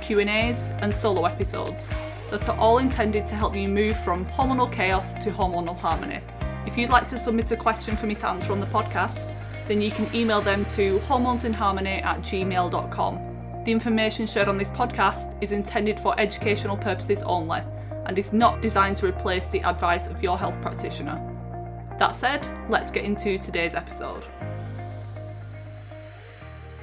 Q&As, and solo episodes that are all intended to help you move from hormonal chaos to hormonal harmony. If you'd like to submit a question for me to answer on the podcast, then you can email them to hormonesinharmony at gmail.com. The information shared on this podcast is intended for educational purposes only and is not designed to replace the advice of your health practitioner. That said, let's get into today's episode.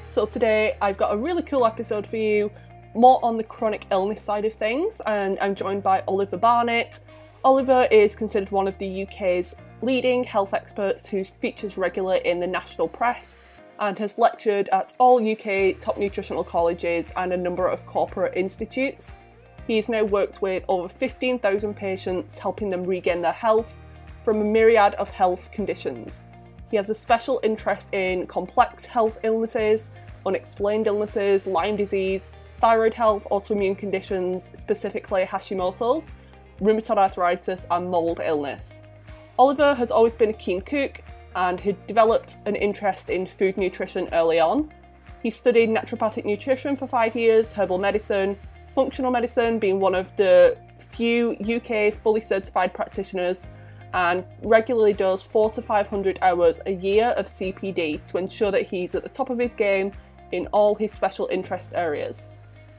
So, today I've got a really cool episode for you, more on the chronic illness side of things, and I'm joined by Oliver Barnett. Oliver is considered one of the UK's leading health experts who features regularly in the national press and has lectured at all UK top nutritional colleges and a number of corporate institutes. He's now worked with over 15,000 patients, helping them regain their health from a myriad of health conditions. He has a special interest in complex health illnesses, unexplained illnesses, Lyme disease, thyroid health, autoimmune conditions, specifically Hashimoto's, rheumatoid arthritis, and mold illness. Oliver has always been a keen cook and had developed an interest in food nutrition early on. He studied naturopathic nutrition for five years, herbal medicine, functional medicine being one of the few UK fully certified practitioners and regularly does four to 500 hours a year of CPD to ensure that he's at the top of his game in all his special interest areas.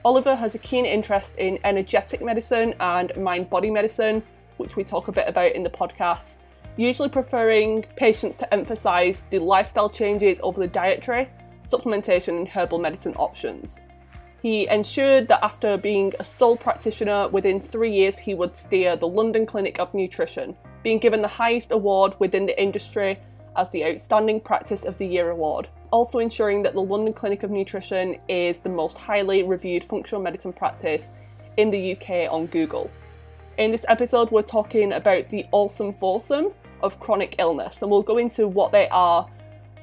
Oliver has a keen interest in energetic medicine and mind body medicine, which we talk a bit about in the podcast, usually preferring patients to emphasise the lifestyle changes over the dietary, supplementation, and herbal medicine options. He ensured that after being a sole practitioner, within three years he would steer the London Clinic of Nutrition, being given the highest award within the industry as the Outstanding Practice of the Year award. Also ensuring that the London Clinic of Nutrition is the most highly reviewed functional medicine practice in the UK on Google. In this episode, we're talking about the awesome foursome of chronic illness, and we'll go into what they are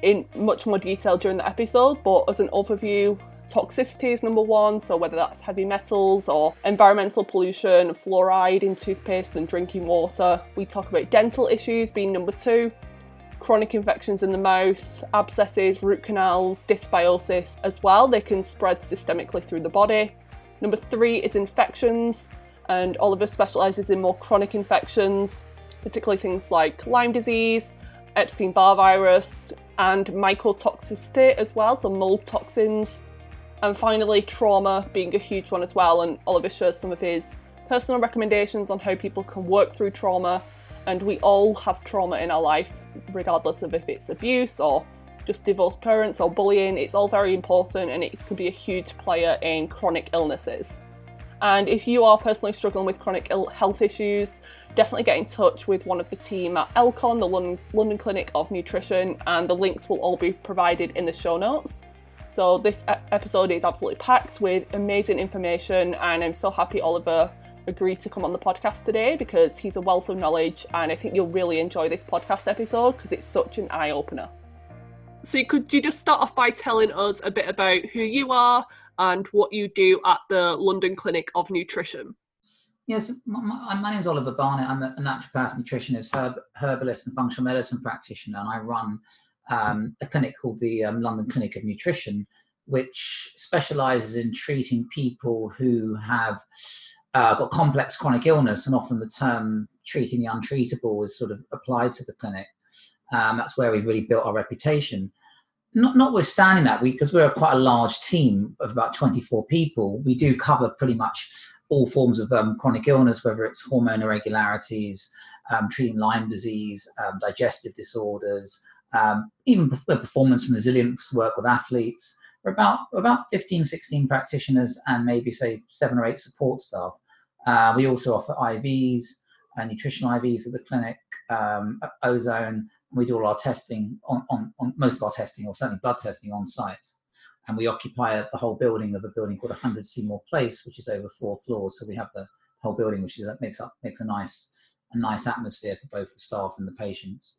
in much more detail during the episode. But as an overview, Toxicity is number one, so whether that's heavy metals or environmental pollution, fluoride in toothpaste and drinking water. We talk about dental issues being number two, chronic infections in the mouth, abscesses, root canals, dysbiosis as well. They can spread systemically through the body. Number three is infections, and Oliver specialises in more chronic infections, particularly things like Lyme disease, Epstein Barr virus, and mycotoxicity as well, so mold toxins. And finally, trauma being a huge one as well. And Oliver shares some of his personal recommendations on how people can work through trauma. And we all have trauma in our life, regardless of if it's abuse or just divorced parents or bullying. It's all very important and it can be a huge player in chronic illnesses. And if you are personally struggling with chronic Ill- health issues, definitely get in touch with one of the team at Elcon, the London, London Clinic of Nutrition, and the links will all be provided in the show notes. So this episode is absolutely packed with amazing information, and I'm so happy Oliver agreed to come on the podcast today because he's a wealth of knowledge, and I think you'll really enjoy this podcast episode because it's such an eye opener. So, could you just start off by telling us a bit about who you are and what you do at the London Clinic of Nutrition? Yes, my, my name is Oliver Barnett. I'm a naturopath, nutritionist, herb, herbalist, and functional medicine practitioner, and I run um, a clinic called the um, London Clinic of Nutrition, which specializes in treating people who have uh, got complex chronic illness, and often the term treating the untreatable is sort of applied to the clinic. Um, that's where we've really built our reputation. Not, notwithstanding that, we because we're quite a large team of about 24 people, we do cover pretty much all forms of um, chronic illness, whether it's hormone irregularities, um, treating Lyme disease, um, digestive disorders, um, even performance and resilience work with athletes. We're about about 15, 16 practitioners and maybe say seven or eight support staff. Uh, we also offer IVs, uh, nutritional IVs at the clinic, um, ozone. We do all our testing on, on, on, most of our testing, or certainly blood testing on site. and we occupy the whole building of a building called 100 Seymour Place, which is over four floors. So we have the whole building, which is makes up makes a nice a nice atmosphere for both the staff and the patients.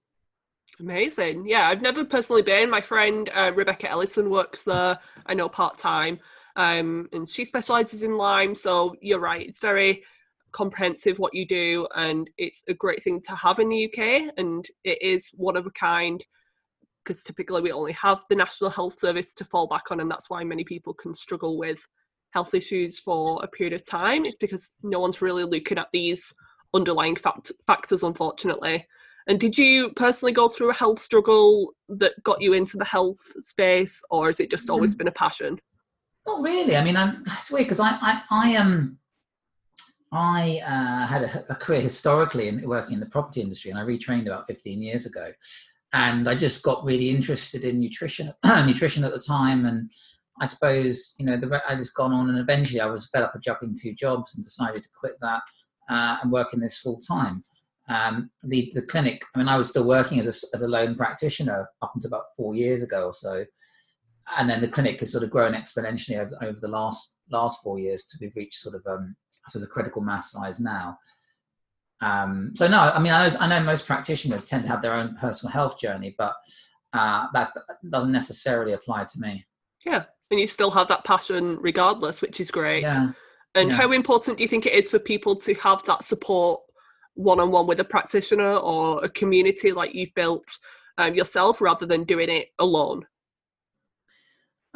Amazing. Yeah, I've never personally been. My friend uh, Rebecca Ellison works there. I know part time, um, and she specialises in Lyme. So you're right. It's very comprehensive what you do, and it's a great thing to have in the UK. And it is one of a kind because typically we only have the National Health Service to fall back on, and that's why many people can struggle with health issues for a period of time. It's because no one's really looking at these underlying fact- factors, unfortunately. And did you personally go through a health struggle that got you into the health space, or has it just always mm. been a passion? Not really. I mean, I'm, it's weird because I, I, I am. Um, I uh, had a, a, career historically in working in the property industry, and I retrained about 15 years ago and I just got really interested in nutrition, nutrition at the time, and I suppose you know the I just gone on, and eventually I was fed up of juggling two jobs and decided to quit that uh, and work in this full time. Um, the the clinic, I mean, I was still working as a as a lone practitioner up until about four years ago or so, and then the clinic has sort of grown exponentially over, over the last last four years to we've reached sort of um, sort of critical mass size now. Um, so no, I mean, I know, I know, most practitioners tend to have their own personal health journey, but uh, that doesn't necessarily apply to me. Yeah, and you still have that passion regardless, which is great. Yeah. And yeah. how important do you think it is for people to have that support one on one with a practitioner or a community like you've built um, yourself rather than doing it alone?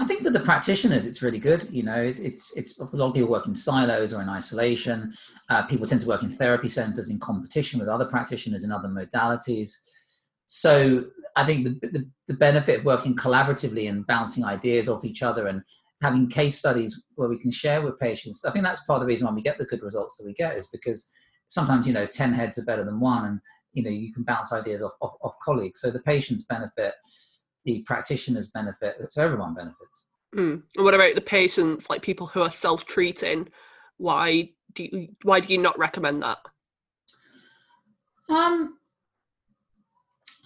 I think for the practitioners, it's really good. You know, it, it's it's a lot of people work in silos or in isolation. Uh, people tend to work in therapy centers in competition with other practitioners in other modalities. So I think the, the, the benefit of working collaboratively and bouncing ideas off each other and having case studies where we can share with patients. I think that's part of the reason why we get the good results that we get is because sometimes you know ten heads are better than one, and you know you can bounce ideas off off, off colleagues. So the patients benefit the practitioners benefit, so everyone benefits. Mm. And what about the patients, like people who are self-treating? Why do you, why do you not recommend that? Um,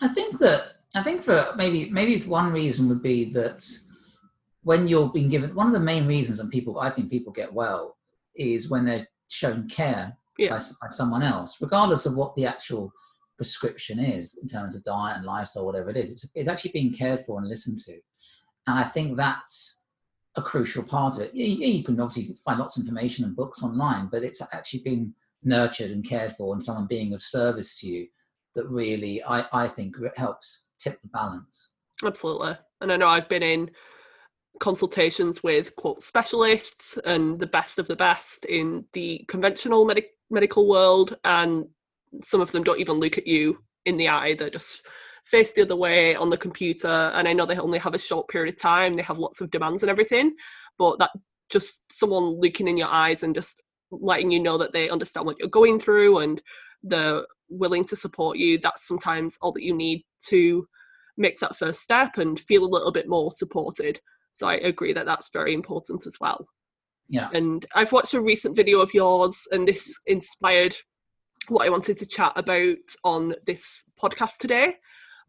I think that I think for maybe maybe one reason would be that when you're being given one of the main reasons when people I think people get well is when they're shown care yeah. by, by someone else, regardless of what the actual prescription is in terms of diet and lifestyle, whatever it is. It's, it's actually being cared for and listened to. And I think that's a crucial part of it. You can obviously find lots of information and books online, but it's actually being nurtured and cared for and someone being of service to you that really, I, I think, helps tip the balance. Absolutely. And I know I've been in consultations with quote specialists and the best of the best in the conventional medic- medical world and some of them don't even look at you in the eye they're just face the other way on the computer and i know they only have a short period of time they have lots of demands and everything but that just someone looking in your eyes and just letting you know that they understand what you're going through and they're willing to support you that's sometimes all that you need to make that first step and feel a little bit more supported. So i agree that that's very important as well. Yeah. And i've watched a recent video of yours and this inspired what I wanted to chat about on this podcast today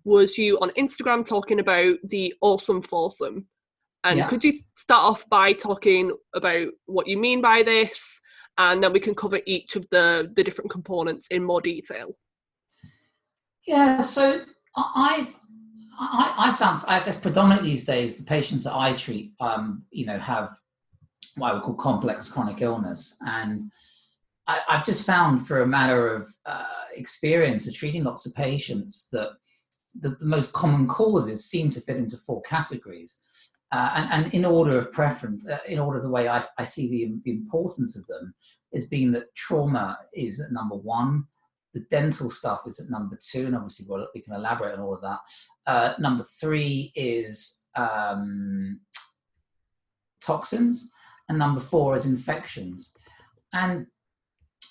was you on Instagram talking about the awesome foursome. And yeah. could you start off by talking about what you mean by this, and then we can cover each of the the different components in more detail. Yeah, so I've I, I found I guess predominantly these days the patients that I treat, um, you know, have what I would call complex chronic illness, and I, have just found, for a matter of uh, experience of treating lots of patients, that the, the, most common causes seem to fit into four categories. Uh, and, and, in order of preference, uh, in order of the way I, I see the, the, importance of them, is being that trauma is at number one, the dental stuff is at number two, and obviously we'll, we can elaborate on all of that. Uh, number three is um, toxins, and number four is infections. And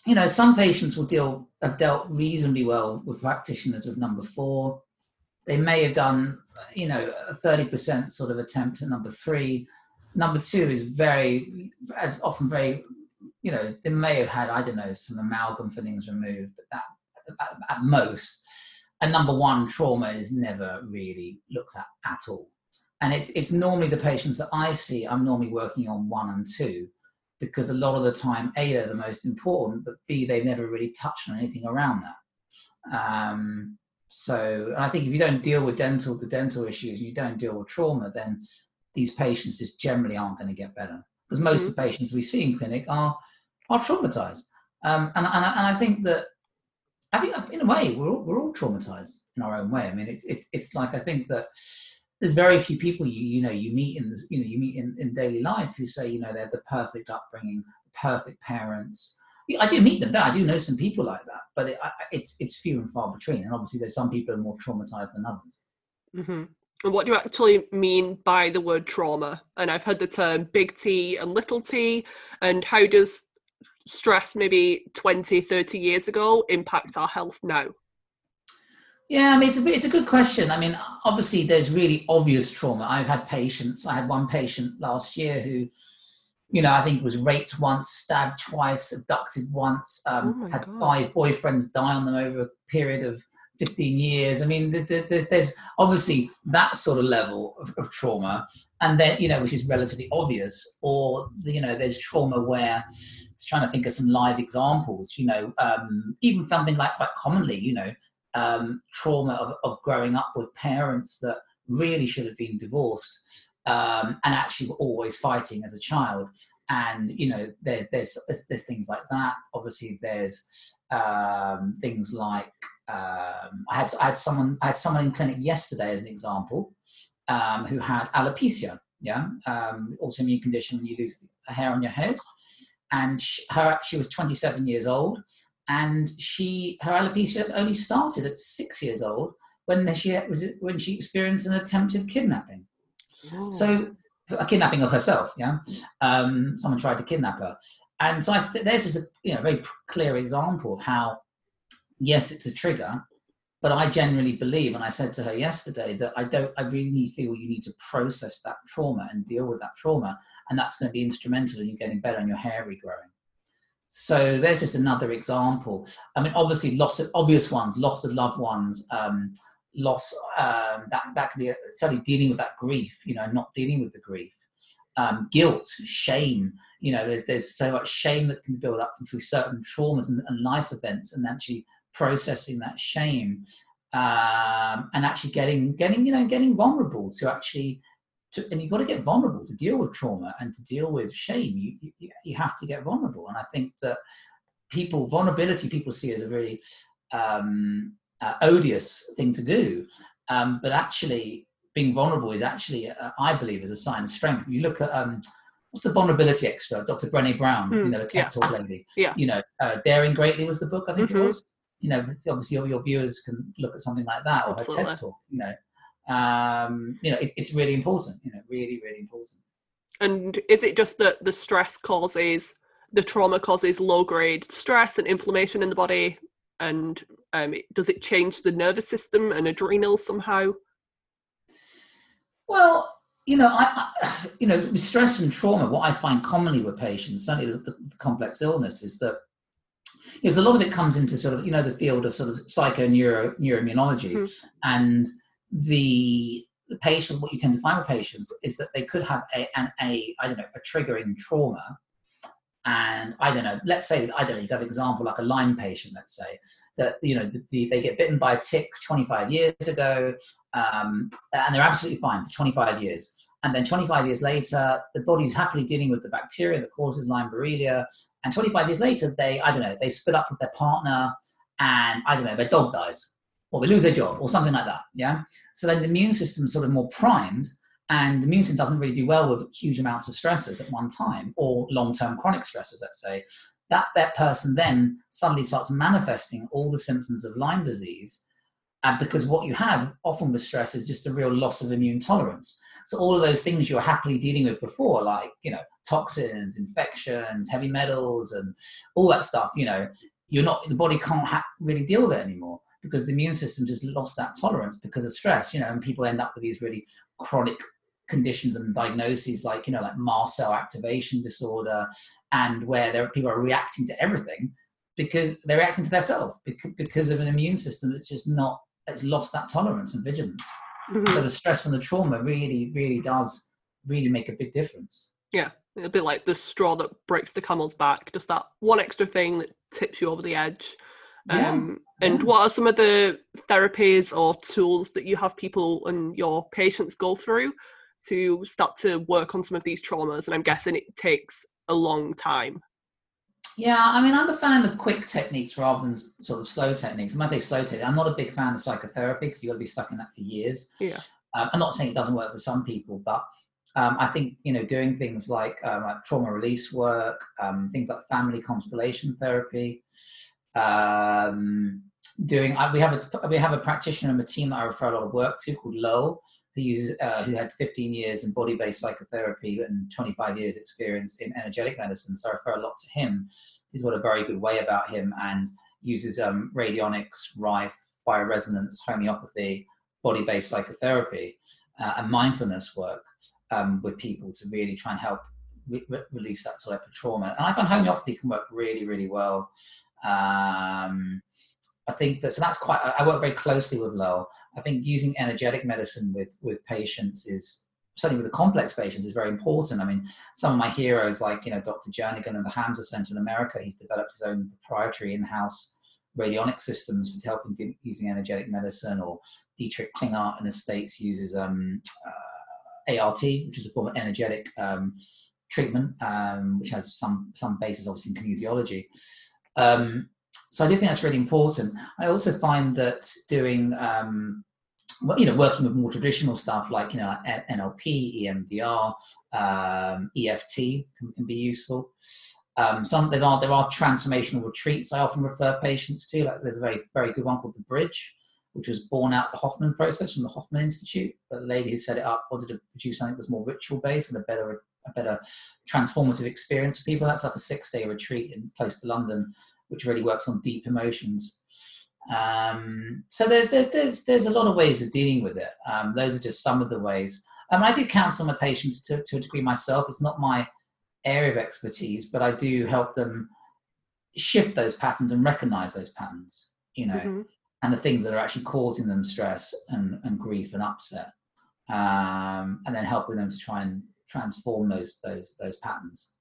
you know, some patients will deal have dealt reasonably well with practitioners with number four. They may have done, you know, a thirty percent sort of attempt at number three. Number two is very, as often very, you know, they may have had I don't know some amalgam fillings removed, but that at, at most. And number one, trauma is never really looked at at all. and it's it's normally the patients that I see. I'm normally working on one and two because a lot of the time, a they're the most important, but b they've never really touched on anything around that. Um, so I think if you don't deal with dental the dental issues, and you don't deal with trauma, then these patients just generally aren't going to get better because most mm-hmm. of the patients we see in clinic are are traumatized. Um, and, and, and I think that I think in a way we're all, we're all traumatized in our own way. I mean, it's it's it's like I think that there's very few people you you know you meet in this, you know you meet in, in daily life who say you know they're the perfect upbringing, perfect parents. I do meet them. I do know some people like that, but it, it's it's few and far between. And obviously, there's some people are more traumatized than others. Mm-hmm. And what do you actually mean by the word trauma? And I've heard the term big T and little t. And how does stress maybe 20, 30 years ago impact our health now? Yeah, I mean, it's a, it's a good question. I mean, obviously, there's really obvious trauma. I've had patients, I had one patient last year who, you know, I think was raped once, stabbed twice, abducted once, um, oh had God. five boyfriends die on them over a period of 15 years. I mean, the, the, there's obviously that sort of level of, of, trauma, and then, you know, which is relatively obvious, or, you know, there's trauma where, trying to think of some live examples, you know, um, even something like quite commonly, you know, um, trauma of, of growing up with parents that really should have been divorced um, and actually were always fighting as a child. And you know, there's there's there's, there's things like that. Obviously, there's um, things like um, I had I had someone I had someone in clinic yesterday as an example um, who had alopecia, yeah, um, autoimmune condition when you lose hair on your head, and she, her she was 27 years old and she her alopecia only started at six years old when she was when she experienced an attempted kidnapping. So a kidnapping of herself, yeah. Um, someone tried to kidnap her, and so I, there's just a you know very clear example of how yes, it's a trigger, but I generally believe, and I said to her yesterday that I don't, I really feel you need to process that trauma and deal with that trauma, and that's going to be instrumental in you getting better and your hair regrowing. So there's just another example. I mean, obviously, loss of obvious ones, loss of loved ones, um, loss um, that that can be certainly dealing with that grief. You know, not dealing with the grief, um, guilt, shame. You know, there's there's so much shame that can build up through certain traumas and, and life events, and actually processing that shame um, and actually getting getting you know getting vulnerable to actually to, and you've got to get vulnerable to deal with trauma and to deal with shame. You, you, you have to get vulnerable. And I think that people, vulnerability, people see as a really um, uh, odious thing to do. Um, but actually, being vulnerable is actually, uh, I believe, is a sign of strength. If you look at um, what's the vulnerability expert, Dr. Brené Brown, mm, you know, the TED yeah. Talk lady. Yeah. You know, uh, Daring Greatly was the book, I think mm-hmm. it was. You know, obviously, all your viewers can look at something like that or Absolutely. her TED Talk. You know, um, you know, it, it's really important. You know, really, really important. And is it just that the stress causes the trauma causes low grade stress and inflammation in the body, and um, does it change the nervous system and adrenals somehow? Well, you know, I, I, you know, with stress and trauma, what I find commonly with patients, certainly the, the, the complex illness, is that you know, a lot of it comes into sort of you know the field of sort of psychoneuro neuroimmunology, mm-hmm. and the the patient, what you tend to find with patients is that they could have a, an, a I don't know, a triggering trauma. And I don't know, let's say, I don't know, you got an example like a Lyme patient, let's say, that, you know, the, the, they get bitten by a tick 25 years ago, um, and they're absolutely fine for 25 years. And then 25 years later, the body's happily dealing with the bacteria that causes Lyme Borrelia. And 25 years later, they, I don't know, they split up with their partner, and I don't know, their dog dies or they lose their job or something like that. Yeah. So then the immune system is sort of more primed and the immune system doesn't really do well with huge amounts of stressors at one time or long-term chronic stressors, let's say. That, that person then suddenly starts manifesting all the symptoms of Lyme disease. And because what you have often with stress is just a real loss of immune tolerance. So all of those things you were happily dealing with before, like, you know, toxins, infections, heavy metals, and all that stuff, you know, you're not, the body can't ha- really deal with it anymore because the immune system just lost that tolerance because of stress, you know, and people end up with these really chronic conditions and diagnoses like, you know, like mast cell activation disorder and where there are, people are reacting to everything because they're reacting to themselves because of an immune system that's just not, it's lost that tolerance and vigilance. Mm-hmm. So the stress and the trauma really, really does really make a big difference. Yeah, a bit like the straw that breaks the camel's back, just that one extra thing that tips you over the edge. Yeah. Um, and what are some of the therapies or tools that you have people and your patients go through to start to work on some of these traumas? And I'm guessing it takes a long time. Yeah, I mean, I'm a fan of quick techniques rather than sort of slow techniques. When I say slow technique, I'm not a big fan of psychotherapy because you've got to be stuck in that for years. Yeah. Um, I'm not saying it doesn't work for some people, but um, I think you know doing things like, um, like trauma release work, um, things like family constellation therapy, um, doing. I, we have a we have a practitioner in the team that I refer a lot of work to called Lowell, who uses uh, who had 15 years in body-based psychotherapy and 25 years experience in energetic medicine. So I refer a lot to him. He's got a very good way about him and uses um, radionics, Rife, bioresonance, homeopathy, body-based psychotherapy, uh, and mindfulness work um, with people to really try and help re- release that sort of trauma. And I find homeopathy can work really, really well. Um, I think that so that's quite. I work very closely with Lowell. I think using energetic medicine with with patients is certainly with the complex patients is very important. I mean, some of my heroes like you know Dr. Jernigan and the Hansa Center in America. He's developed his own proprietary in-house radionic systems for helping using energetic medicine. Or Dietrich Klinghardt in the States uses um, uh, ART, which is a form of energetic um, treatment, um, which has some some basis obviously in kinesiology. Um, so I do think that's really important. I also find that doing, um, you know, working with more traditional stuff like you know NLP, EMDR, um, EFT can, can, be useful. Um, some there are there are transformational retreats I often refer patients to. Like there's a very very good one called the Bridge, which was born out the Hoffman process from the Hoffman Institute. But the lady who set it up wanted to produce something that was more ritual based and a better a better transformative experience for people. That's like a six day retreat in close to London which really works on deep emotions. Um, so there's there's there's a lot of ways of dealing with it. Um, those are just some of the ways. Um, I do counsel my patients to, to a degree myself. It's not my area of expertise, but I do help them shift those patterns and recognize those patterns. You know, mm-hmm. and the things that are actually causing them stress and, and grief and upset, um, and then helping them to try and transform those those those patterns.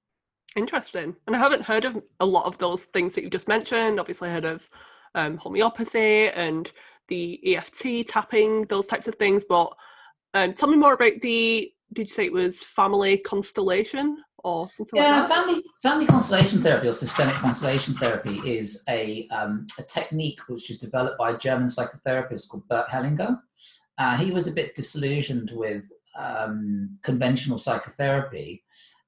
Interesting. And I haven't heard of a lot of those things that you just mentioned. Obviously, I heard of um, homeopathy and the EFT tapping, those types of things. But um, tell me more about the. Did you say it was family constellation or something yeah, like that? family family constellation therapy or systemic constellation therapy is a um, a technique which was developed by a German psychotherapist called Bert Hellinger. Uh, he was a bit disillusioned with um, conventional psychotherapy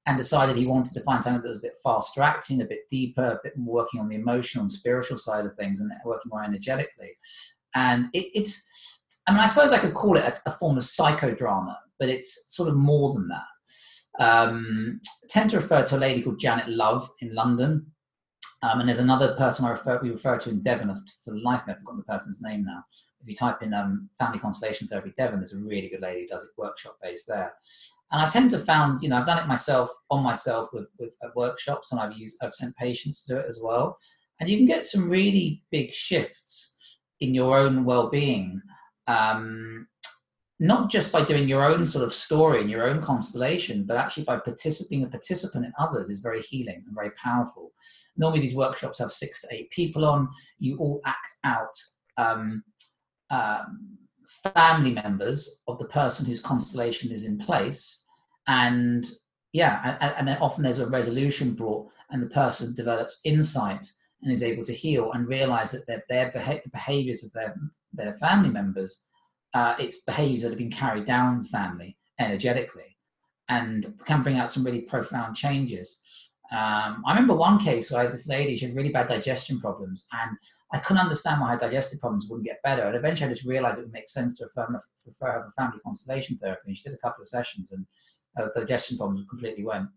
and decided he wanted to find something that was a bit faster acting, a bit deeper, a bit more working on the emotional and spiritual side of things and working more energetically. And it, it's, I mean, I suppose I could call it a, a, form of psychodrama, but it's sort of more than that. Um, I tend to refer to a lady called Janet Love in London. Um, and there's another person I refer, we refer to in Devon. For the life I've forgotten the person's name now. If you type in um, family constellation therapy Devon, there's a really good lady who does it workshop based there and I tend to found, you know, I've done it myself on myself with, with workshops, and I've used, I've sent patients to do it as well, and you can get some really big shifts in your own well-being, um, not just by doing your own sort of story and your own constellation, but actually by participating a participant in others is very healing and very powerful. Normally, these workshops have six to eight people on. You all act out. Um, um, family members of the person whose constellation is in place. And yeah and, and, then often there's a resolution brought and the person develops insight and is able to heal and realize that their, their beha- the behaviors of their, their family members uh, it's behaviors that have been carried down family energetically and can bring out some really profound changes um, I remember one case where this lady, she had really bad digestion problems, and I couldn't understand why her digestive problems wouldn't get better. And eventually I just realized it would make sense to refer, refer her for family constellation therapy. And she did a couple of sessions, and her digestion problems completely went.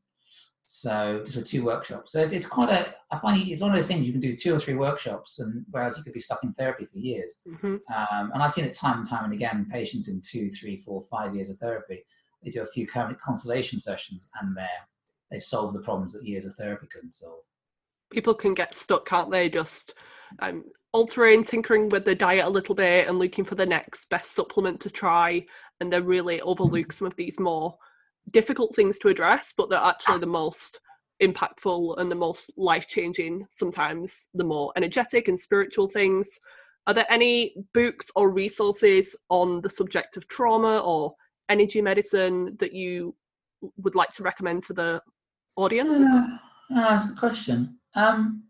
So just with two workshops. So it's, it's quite a, I find it's one of those things you can do two or three workshops, and whereas you could be stuck in therapy for years. Mm-hmm. Um, and I've seen it time and time and again, patients in two, three, four, five years of therapy, they do a few constellation sessions, and they're they solve the problems that years of therapy couldn't solve. People can get stuck, can't they? Just um, altering, tinkering with the diet a little bit and looking for the next best supplement to try, and they really overlook some of these more difficult things to address, but they're actually the most impactful and the most life changing, sometimes the more energetic and spiritual things. Are there any books or resources on the subject of trauma or energy medicine that you would like to recommend to the audience? Uh, that's a good question. Um,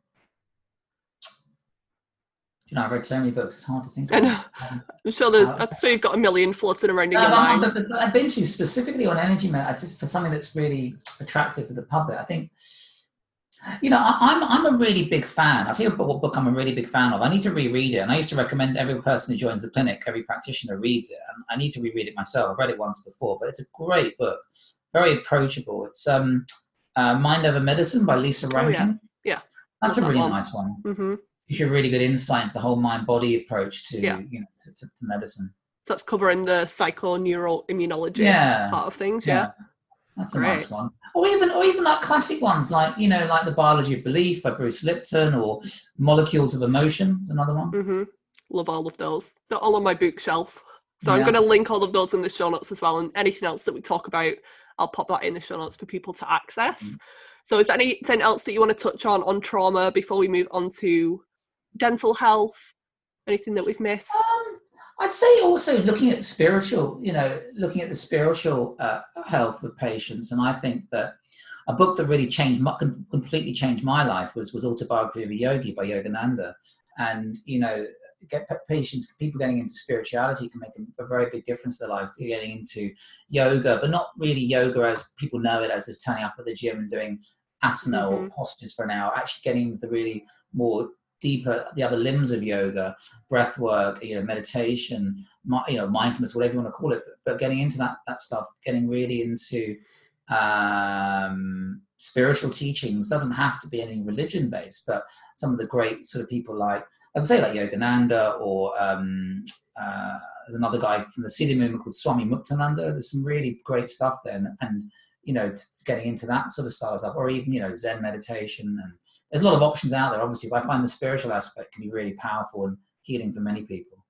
you know, I've read so many books; it's hard to think. I know. Um, I'm sure there's. I'm sure you've got a million floating around in your mind. but- but I've been to specifically on energy just for something that's really attractive for the public. I think, you know, I, I'm I'm a really big fan. I'll tell you what book I'm a really big fan of. I need to reread it, and I used to recommend every person who joins the clinic, every practitioner reads it. And I need to reread it myself. I've read it once before, but it's a great book, very approachable. It's um, uh, Mind Over Medicine by Lissa Oh, yeah. Rankin. Yeah. that's a really nice one. hmm Gives you a really good insight into the whole mind-body approach to Yeah. you know to, to, to medicine. So that's covering the psychoneuroimmunology Yeah. part of things. Yeah. That's a nice one. Or even or even like classic ones like, you know, like The Biology of Belief by Bruce Lipton or Molecules of Emotion is another one. hmm Love all of those. They're all on my bookshelf. So I'm going to link all of those in the show notes as well. And anything else that we talk about, I'll pop that in the show notes for people to access. Mm. So is there anything else that you want to touch on on trauma before we move on to dental health? Anything that we've missed? Um, I'd say also looking at spiritual, you know, looking at the spiritual uh, health of patients, and I think that a book that really changed, my, completely changed my life was was Autobiography of a Yogi by Yogananda, and you know, get patients, people getting into spirituality can make a, a very big difference to their lives. Getting into yoga, but not really yoga as people know it as just turning up at the gym and doing asana or Mhm. postures for an hour. Actually, getting into the really more deeper the other limbs of yoga breath work, you know, meditation, mi- you know, mindfulness, whatever you want to call it, but, but getting into that that stuff, getting really into um, spiritual teachings doesn't have to be anything religion based, but some of the great sort of people like, as I say, like Yogananda or um, uh, there's another guy from the Siddha movement called Swami Muktananda. There's some really great stuff there, and, and you know, getting into that sort of style stuff, or even you know, Zen meditation, and there's a lot of options out there. Obviously, but I find the spiritual aspect can be really powerful and healing for many people.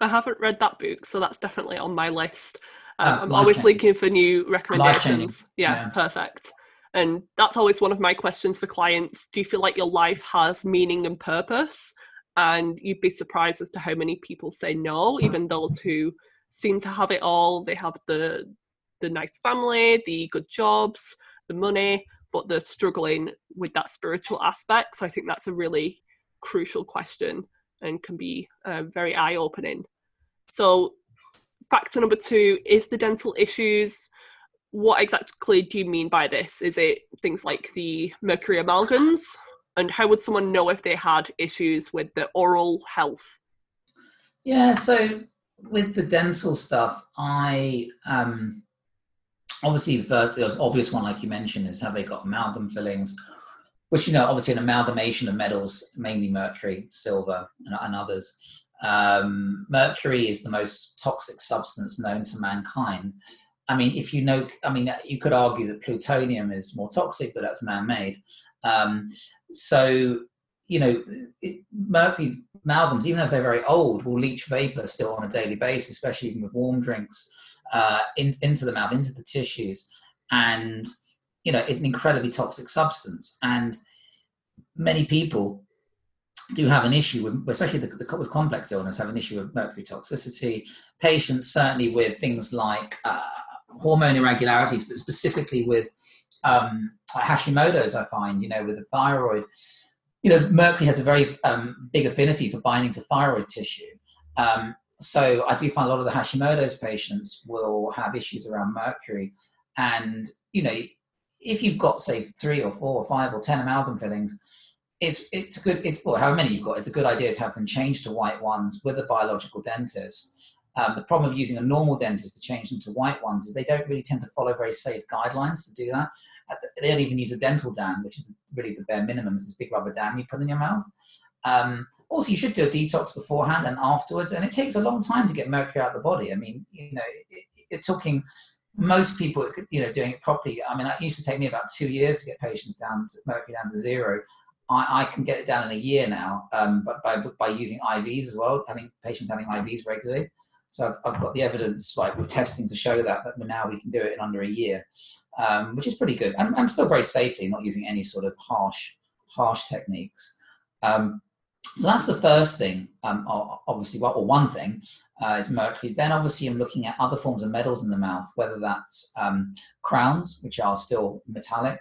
I haven't read that book, so that's definitely on my list. Um, Ah, I'm always looking for new recommendations. Yeah, Yeah. perfect. And that's always one of my questions for clients. Do you feel like your life has meaning and purpose? And you'd be surprised as to how many people say no, even those who seem to have it all. They have the the nice family, the good jobs, the money, but they're struggling with that spiritual aspect. So I think that's a really crucial question and can be uh, very eye opening. So, factor number two is the dental issues. What exactly do you mean by this? Is it things like the mercury amalgams? And how would someone know if they had issues with the oral health? Yeah, so with the dental stuff, I um, obviously the first, the obvious one, like you mentioned, is have they got amalgam fillings, which you know, obviously an amalgamation of metals, mainly mercury, silver, and, and others. Um, mercury is the most toxic substance known to mankind. I mean, if you know, I mean, you could argue that plutonium is more toxic, but that's man-made. Um, so you know, mercury amalgams, even if they're very old, will leach vapor still on a daily basis, especially even with warm drinks, uh, in, into the mouth, into the tissues. And, you know, it's an incredibly toxic substance. And many people do have an issue with, especially the, the, with complex illness, have an issue with mercury toxicity. Patients, certainly with things like uh, hormone irregularities, but specifically with um, Hashimoto's, I find, you know, with the thyroid you know, mercury has a very um, big affinity for binding to thyroid tissue. Um, so I do find a lot of the Hashimoto's patients will have issues around mercury. And, you know, if you've got, say, three or four or five or 10 amalgam fillings, it's, it's good, it's, or however many you've got, it's a good idea to have them changed to white ones with a biological dentist. Um, the problem of using a normal dentist to change them to white ones is they don't really tend to follow very safe guidelines to do that. They don't even use a dental dam, which is really the bare minimum, is this big rubber dam you put in your mouth. Um, also, you should do a detox beforehand and afterwards, and it takes a long time to get mercury out of the body. I mean, you know, it, you're talking most people, you know, doing it properly. I mean, it used to take me about two years to get patients down to mercury down to zero. I, I, can get it down in a year now, um, but by, by using IVs as well, having patients having IVs regularly. So I've, I've got the evidence, like with testing, to show that, but now we can do it in under a year, um, which is pretty good. I'm, I'm still very safely not using any sort of harsh, harsh techniques. Um, so that's the first thing, um, obviously, well, or one thing uh, is mercury. Then obviously I'm looking at other forms of metals in the mouth, whether that's um, crowns, which are still metallic.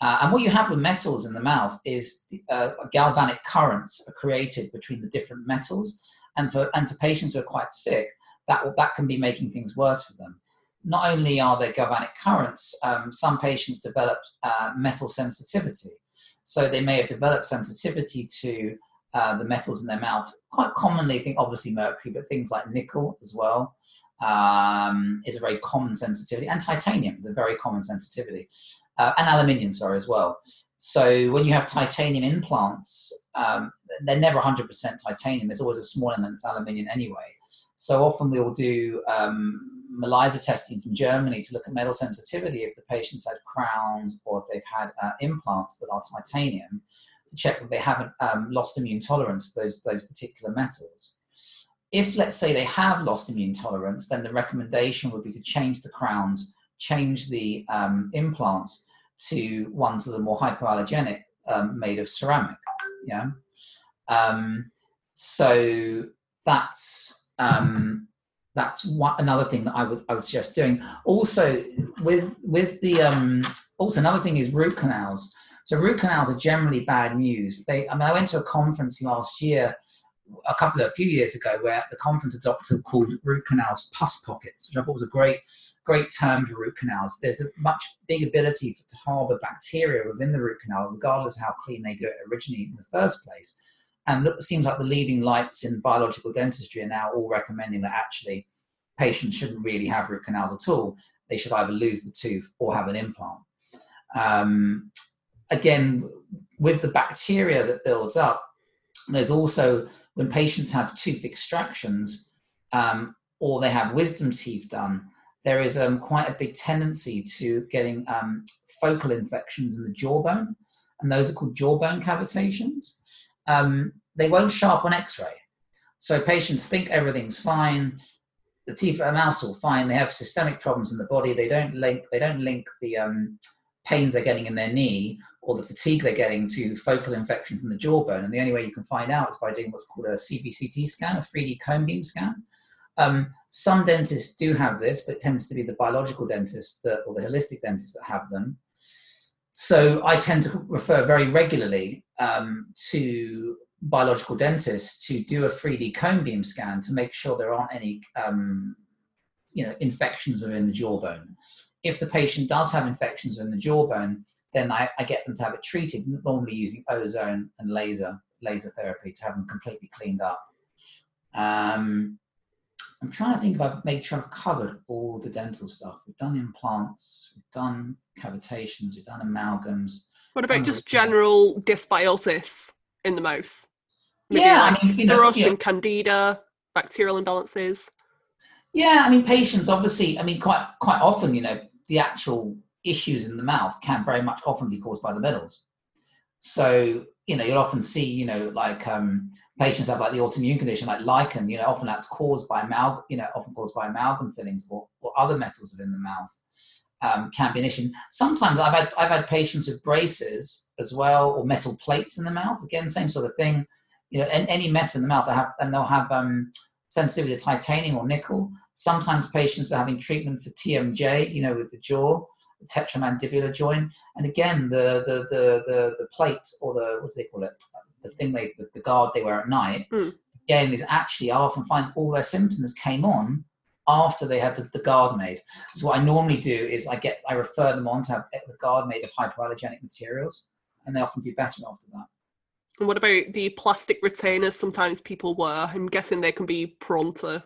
Uh, and what you have with metals in the mouth is uh, galvanic currents are created between the different metals. And for, and for patients who are quite sick, that, that can be making things worse for them. Not only are there galvanic currents, um, some patients develop uh, metal sensitivity. So they may have developed sensitivity to uh, the metals in their mouth. Quite commonly, I think obviously mercury, but things like nickel as well um, is a very common sensitivity, and titanium is a very common sensitivity, uh, and aluminium, sorry, as well. So when you have titanium implants, um, they're never 100% titanium. There's always a small amount that's aluminium anyway. So often we will do um, ELISA testing from Germany to look at metal sensitivity if the patient's had crowns or if they've had uh, implants that are titanium to check that they haven't um, lost immune tolerance to those, those particular metals. If, let's say, they have lost immune tolerance, then the recommendation would be to change the crowns, change the um, implants to ones that are more hypoallergenic, um, made of ceramic. Yeah. Um, so that's um, that's one, another thing that I would I would suggest doing. Also, with with the um, also another thing is root canals. So root canals are generally bad news. They, I mean, I went to a conference last year, a couple of a few years ago, where the conference a doctor called root canals pus pockets, which I thought was a great, great term for root canals. There's a much big ability to harbour bacteria within the root canal, regardless of how clean they do it originally in the first place. And it seems like the leading lights in biological dentistry are now all recommending that actually patients shouldn't really have root canals at all. They should either lose the tooth or have an implant. Um, again, with the bacteria that builds up, there's also when patients have tooth extractions um, or they have wisdom teeth done, there is um, quite a big tendency to getting um, focal infections in the jawbone, and those are called jawbone cavitations. Um, they won't show up on X-ray, so patients think everything's fine. The teeth are mouse all fine. They have systemic problems in the body. They don't link. They don't link the um, pains they're getting in their knee or the fatigue they're getting to focal infections in the jawbone. And the only way you can find out is by doing what's called a CBCT scan, a 3D cone beam scan. Um, some dentists do have this, but it tends to be the biological dentists that, or the holistic dentists that have them. So I tend to refer very regularly um, to biological dentists to do a 3D cone beam scan to make sure there aren't any um, you know, infections within the jawbone. If the patient does have infections in the jawbone, then I, I, get them to have it treated, normally using ozone and laser laser therapy to have them completely cleaned up. Um, I'm trying to think if I've made sure I've covered all the dental stuff. We've done implants, we've done cavitations, we've done amalgams. What about just general dysbiosis in the mouth? Maybe yeah, like I mean, you know, and candida, bacterial imbalances. Yeah, I mean, patients obviously. I mean, quite quite often, you know, the actual issues in the mouth can very much often be caused by the metals. So, you know, you'll often see, you know, like um, patients have like the autoimmune condition like lichen, you know, often that's caused by amalgam, you know, often caused by amalgam fillings or, or other metals within the mouth. Um, can be an issue. Sometimes I've had I've had patients with braces as well, or metal plates in the mouth. Again, same sort of thing. You know, and any mess in the mouth, they have and they'll have um, sensitivity to titanium or nickel. Sometimes patients are having treatment for TMJ, you know, with the jaw the tetramandibular joint. And again, the, the, the, the, the plate or the, what do they call it? The thing they, the, the guard they wear at night. Mm. Again, is actually, I often find all their symptoms came on after they had the, the, guard made. So what I normally do is I get, I refer them on to have the guard made of hypoallergenic materials and they often do better after that. And what about the plastic retainers sometimes people wear? I'm guessing they can be prone to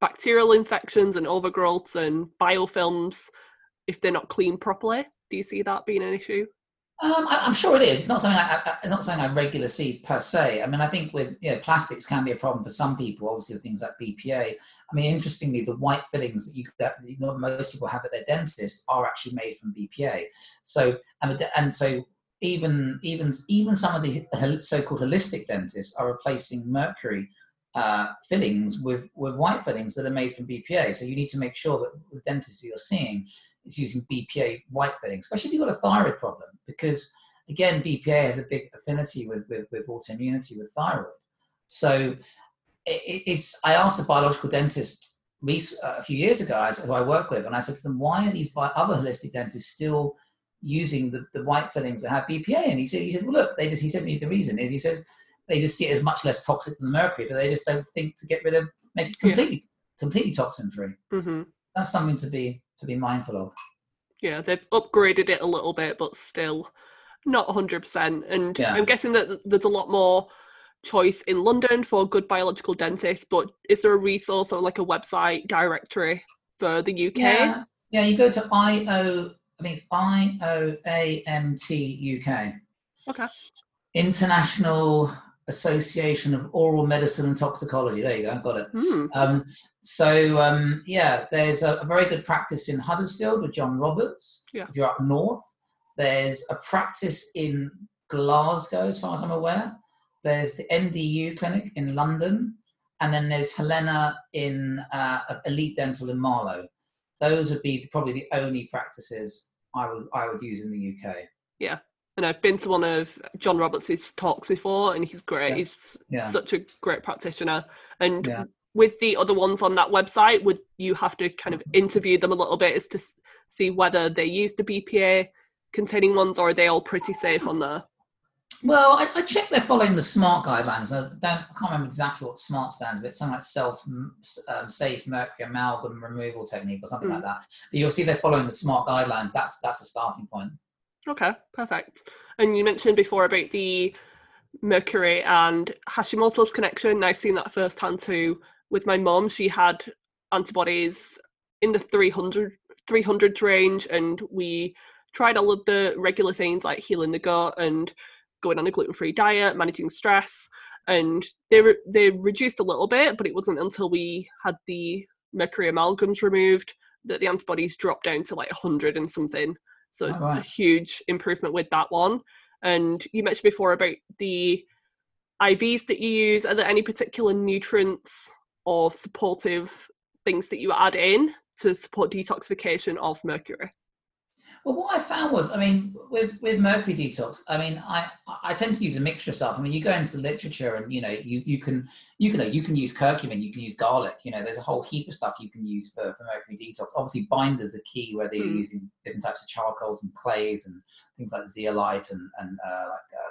bacterial infections and overgrowths and biofilms if they're not cleaned properly. Do you see that being an issue? Um, I, am sure it is. It's not something I, I, not something I regularly see per se. I mean, I think with you know, plastics can be a problem for some people. Obviously, with things like BPA. I mean, interestingly, the white fillings that you that you know, most people have at their dentist are actually made from BPA. So and and so even even even some of the so-called holistic dentists are replacing mercury uh, fillings with with white fillings that are made from BPA. So you need to make sure that the dentist you're seeing is using BPA white fillings, especially if you've got a thyroid problem, because again, BPA has a big affinity with with, with autoimmunity with thyroid. So it, it's I asked a biological dentist a few years ago who I work with, and I said to them, why are these other holistic dentists still using the, the white fillings that have BPA? And he said, he said, well, look, they just, he says to me, the reason is, he says, they just see it as much less toxic than the mercury, but they just don't think to get rid of, make it completely, yeah. completely toxin free. Mm-hmm. That's something to be, to be mindful of. Yeah, they've upgraded it a little bit, but still not 100%. And yeah. I'm guessing that there's a lot more choice in London for good biological dentists, but is there a resource or like a website directory for the UK? Yeah, yeah you go to IO, I mean, it's IOAMT UK. Okay. International Association of Oral Medicine and Toxicology. There you go, got it. Mm. Um, so, um, yeah, there's a, a, very good practice in Huddersfield with John Roberts. Yeah. If you're up north, there's a practice in Glasgow, as far as I'm aware. There's the NDU clinic in London, and then there's Helena in uh, Elite Dental in Marlow. Those would be probably the only practices I would I would use in the UK. Yeah, and I've been to one of John Roberts' talks before, and he's great. Yeah. He's yeah. such a great practitioner. And yeah. with the other ones on that website, would you have to kind of interview them a little bit as to see whether they use the BPA containing ones, or are they all pretty safe on there? Well, I, I checked they're following the SMART guidelines. I don't, I can't remember exactly what SMART stands for. It's something like self um, safe mercury amalgam removal technique or something mm. like that. But you'll see they're following the SMART guidelines. That's that's a starting point. Okay, perfect. And you mentioned before about the mercury and Hashimoto's connection. I've seen that firsthand too with my mom. She had antibodies in the 300 300 range, and we tried all of the regular things like healing the gut and going on a gluten-free diet, managing stress, and they re- they reduced a little bit, but it wasn't until we had the mercury amalgams removed that the antibodies dropped down to like 100 and something. So it's a huge improvement with that one. And you mentioned before about the IVs that you use. Are there any particular nutrients or supportive things that you add in to support detoxification of mercury? Well, what I found was, I mean, with with mercury detox, I mean, I I tend to use a mixture of stuff. I mean, you go into the literature, and you know, you you can you can you can use curcumin, you can use garlic. You know, there's a whole heap of stuff you can use for, for mercury detox. Obviously, binders are key, whether you're mm. using different types of charcoals and clays and things like zeolite and and uh, like. Uh,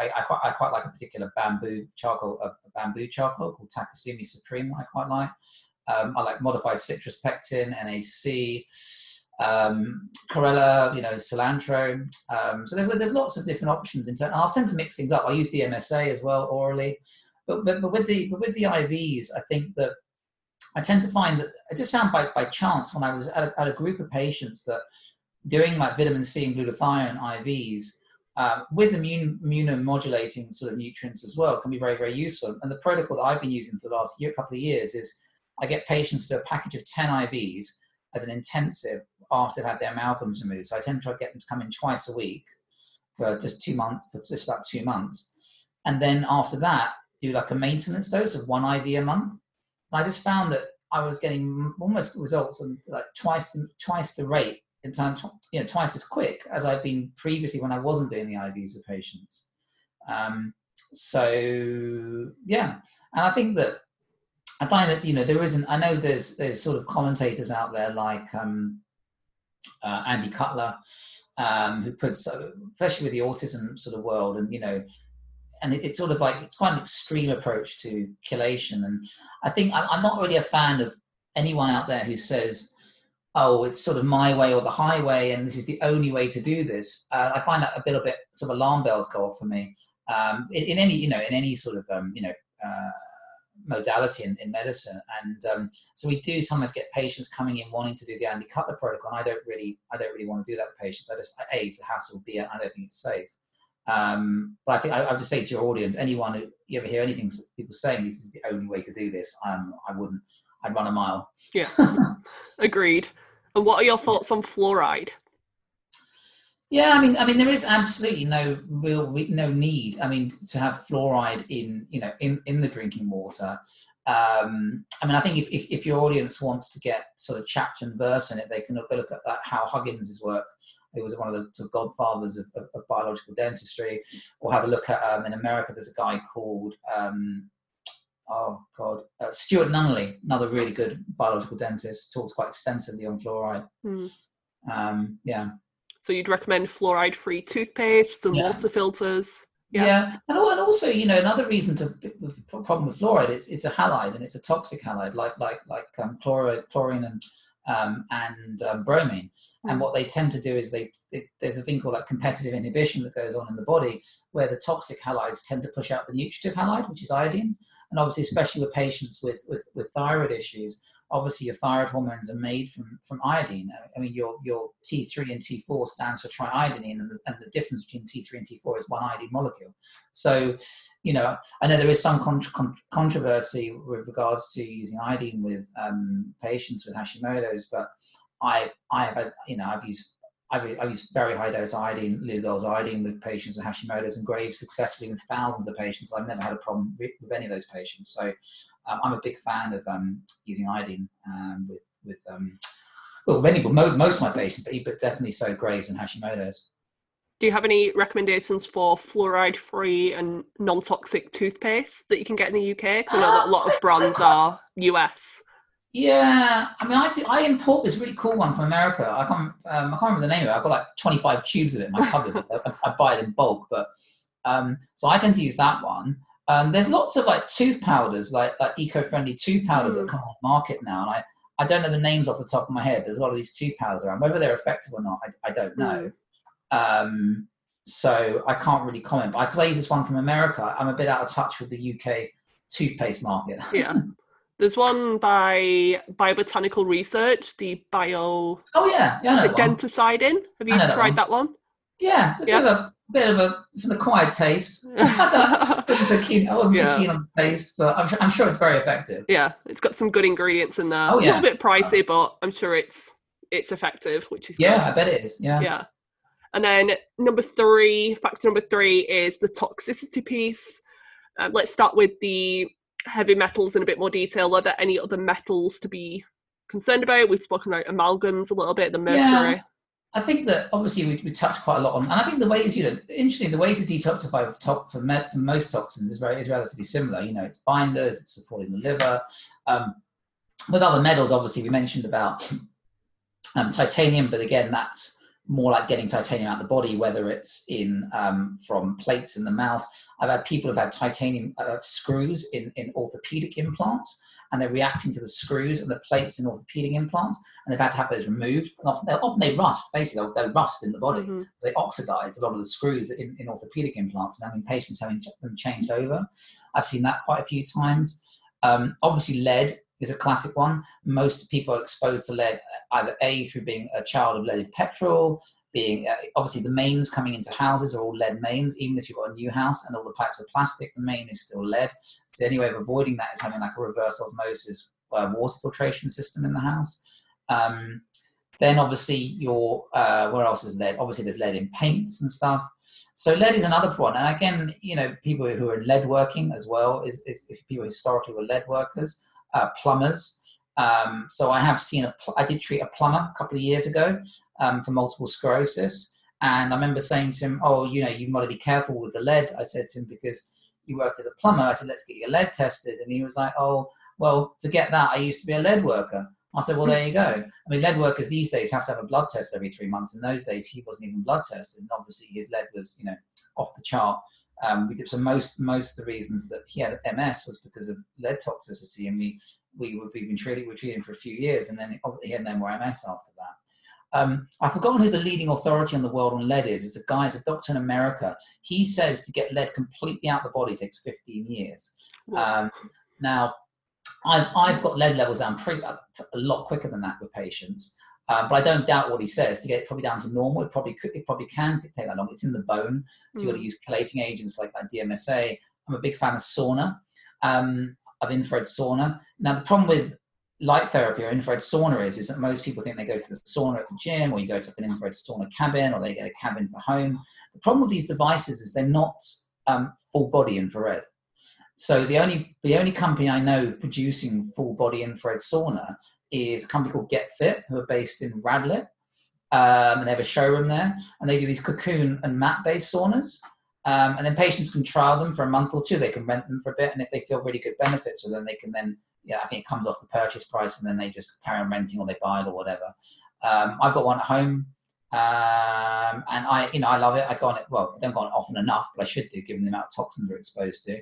I, I, quite, I quite like a particular bamboo charcoal, a, a bamboo charcoal called Takesumi Supreme. I quite like. Um, I like modified citrus pectin, NAC um, you know, cilantro. Um, so there's there's lots of different options in turn, I'll tend to mix things up. I use DMSA as well orally, but but, but with the but with the IVs, I think that I tend to find that I just found by by chance when I was at a, at a group of patients that doing like vitamin C and glutathione IVs. Um, with immune immunomodulating sort of nutrients as well can be very very useful. And the protocol that I've been using for the last year, couple of years is I get patients to a package of 10 IVs as an intensive after they've had their amalgams removed. So I tend to try to get them to come in twice a week for just two months, for just about two months. And then after that, do like a maintenance dose of one IV a month. And I just found that I was getting almost results on like twice the, twice the rate in time, you know, twice as quick as I've been previously when I wasn't doing the IVs with patients. Um, so yeah, and I think that I find that you know there isn't. I know there's there's sort of commentators out there like um, uh, Andy Cutler, um, who puts, especially with the autism sort of world, and you know, and it, it's sort of like it's quite an extreme approach to chelation. And I think I'm, not really a fan of anyone out there who says, "Oh, it's sort of my way or the highway, and this is the only way to do this." Uh, I find that a bit of bit sort of alarm bells go off for me. Um, in, in, any, you know, in any sort of, um, you know. Uh, modality in, in medicine. And um, so we do sometimes get patients coming in wanting to do the Andy Cutler protocol. And I don't really, I don't really want to do that with patients. I just, A, it's a hassle. B, I don't think it's safe. Um, but I think I, I would just say to your audience, anyone who you ever hear anything people saying this is the only way to do this, um, I wouldn't. I'd run a mile. Yeah, agreed. And what are your thoughts on fluoride? Yeah, I mean, I mean, there is absolutely no real no need. I mean, to have fluoride in you know in in the drinking water. Um, I mean, I think if, if, if your audience wants to get sort of chapter and verse in it, they can look, look at that, Hal Huggins's work. He was one of the, the godfathers of, of, of, biological dentistry. Or have a look at um, in America. There's a guy called um, oh god, uh, Stuart Nunnally, another really good biological dentist, talks quite extensively on fluoride. Mm. Um, yeah. So you'd recommend fluoride-free toothpaste and yeah. water filters. Yeah. yeah. And, also, you know, another reason to the problem with fluoride is it's a halide and it's a toxic halide, like like like um, chloride, chlorine, and um, and um, bromine. And hmm. what they tend to do is they, they, there's a thing called like competitive inhibition that goes on in the body, where the toxic halides tend to push out the nutritive halide, which is iodine. And obviously, especially with patients with, with, with thyroid issues, obviously your thyroid hormones are made from, from iodine. I mean, your, your T3 and T4 stands for triiodine, and the, and the difference between T3 and T4 is one iodine molecule. So, you know, I know there is some con- controversy with regards to using iodine with um, patients with Hashimoto's, but I, I have had, you know, I've used I've, I've, used very high dose iodine, Lugol's iodine with patients with Hashimoto's and Graves successfully with thousands of patients. I've never had a problem with, with any of those patients. So um, I'm a big fan of um, using iodine um, with, with um, well, many, most of my patients, but, but definitely so Graves and Hashimoto's. Do you have any recommendations for fluoride-free and non-toxic toothpaste that you can get in the UK? Because I know that a lot of brands are US. Yeah, I mean, I, do, I import this really cool one from America. I can't, um, I can't remember the name of it. I've got like 25 tubes of it in my cupboard. I, I, buy it in bulk, but um, so I tend to use that one. Um, there's lots of like tooth powders, like like eco-friendly tooth powders mm. that come on the market now, and I, I don't know the names off the top of my head. There's a lot of these tooth powders around. Whether they're effective or not, I, I don't know. Mm. so I can't really comment. But because I use this one from America, I'm a bit out of touch with the UK toothpaste market. Yeah. There's one by Biobotanical Research, the bio. Oh yeah, yeah. Is Dentalcidin Have you tried that one? that one? Yeah, it's a yeah. bit of a bit of a it's an acquired taste. I, wasn't so keen, I wasn't yeah. so keen on the taste, but I'm, I'm sure it's very effective. Yeah, it's got some good ingredients in there. Oh, yeah. A little bit pricey, but I'm sure it's it's effective, which is yeah, good. I bet it is. Yeah, yeah. And then number three, factor number three is the toxicity piece. Uh, let's start with the heavy metals in a bit more detail. Are there any other metals to be concerned about? We've spoken about amalgams a little bit, the mercury. Yeah. I think that obviously we, we touched quite a lot on, and I think the ways you know, interesting, the way to detoxify for, for, met, for most toxins is very is relatively similar. You know, it's binders, it's supporting the liver. Um, with other metals, obviously, we mentioned about um, titanium, but again, that's more like getting titanium out of the body, whether it's in um, from plates in the mouth. I've had people who've had titanium uh, screws in, in orthopedic implants, and they're reacting to the screws and the plates in orthopedic implants, and they've had to have those removed. And often, often they rust, basically, they rust in the body. Mm-hmm. They oxidize a lot of the screws in, in orthopedic implants, and having patients having them changed over. I've seen that quite a few times. Um, obviously, lead is a classic one. Most people are exposed to lead either A, through being a child of leaded petrol, being uh, obviously the mains coming into houses are all lead mains, even if you've got a new house and all the pipes are plastic, the main is still lead. So the only way of avoiding that is having like a reverse osmosis uh, water filtration system in the house. Um, then obviously your uh, where else is lead? Obviously there's lead in paints and stuff. So lead is another one, and again, you know, people who are in lead working as well is, is if people historically were lead workers uh, plumbers. Um, so I have seen a, pl- I did treat a plumber a couple of years ago um, for multiple sclerosis. And I remember saying to him, oh, you know, you've got to be careful with the lead. I said to him, because you work as a plumber. I said, let's get your lead tested. And he was like, oh, well, forget that. I used to be a lead worker. I said, well, there you go. I mean, lead workers these days have to have a blood test every three months. In those days, he wasn't even blood tested. And obviously his lead was, you know, off the chart. Um, we did so most most of the reasons that he had MS was because of lead toxicity, and we we would we've been treating we treating for a few years, and then he had no more MS after that. Um, I've forgotten who the leading authority on the world on lead is. It's a guy, it's a doctor in America. He says to get lead completely out of the body takes 15 years. Um, now, I've, I've got lead levels down pretty, a lot quicker than that with patients. Um, but I don't doubt what he says. To get it probably down to normal, it probably could, it probably can take that long. It's in the bone, so mm. you've got to use chelating agents like that DMSA. I'm a big fan of sauna, um, of infrared sauna. Now the problem with light therapy or infrared sauna is, is that most people think they go to the sauna at the gym or you go to an infrared sauna cabin or they get a cabin for home. The problem with these devices is they're not um, full body infrared. So the only the only company I know producing full body infrared sauna is a company called Get Fit, who are based in Radlett, um, and they have a showroom there, and they do these cocoon and mat based saunas. Um, and then patients can trial them for a month or two. They can rent them for a bit, and if they feel really good benefits, so then they can then yeah, I think it comes off the purchase price, and then they just carry on renting or they buy it or whatever. Um, I've got one at home, um, and I you know I love it. I go on it well, I don't go on it often enough, but I should do given the amount of toxins we're exposed to.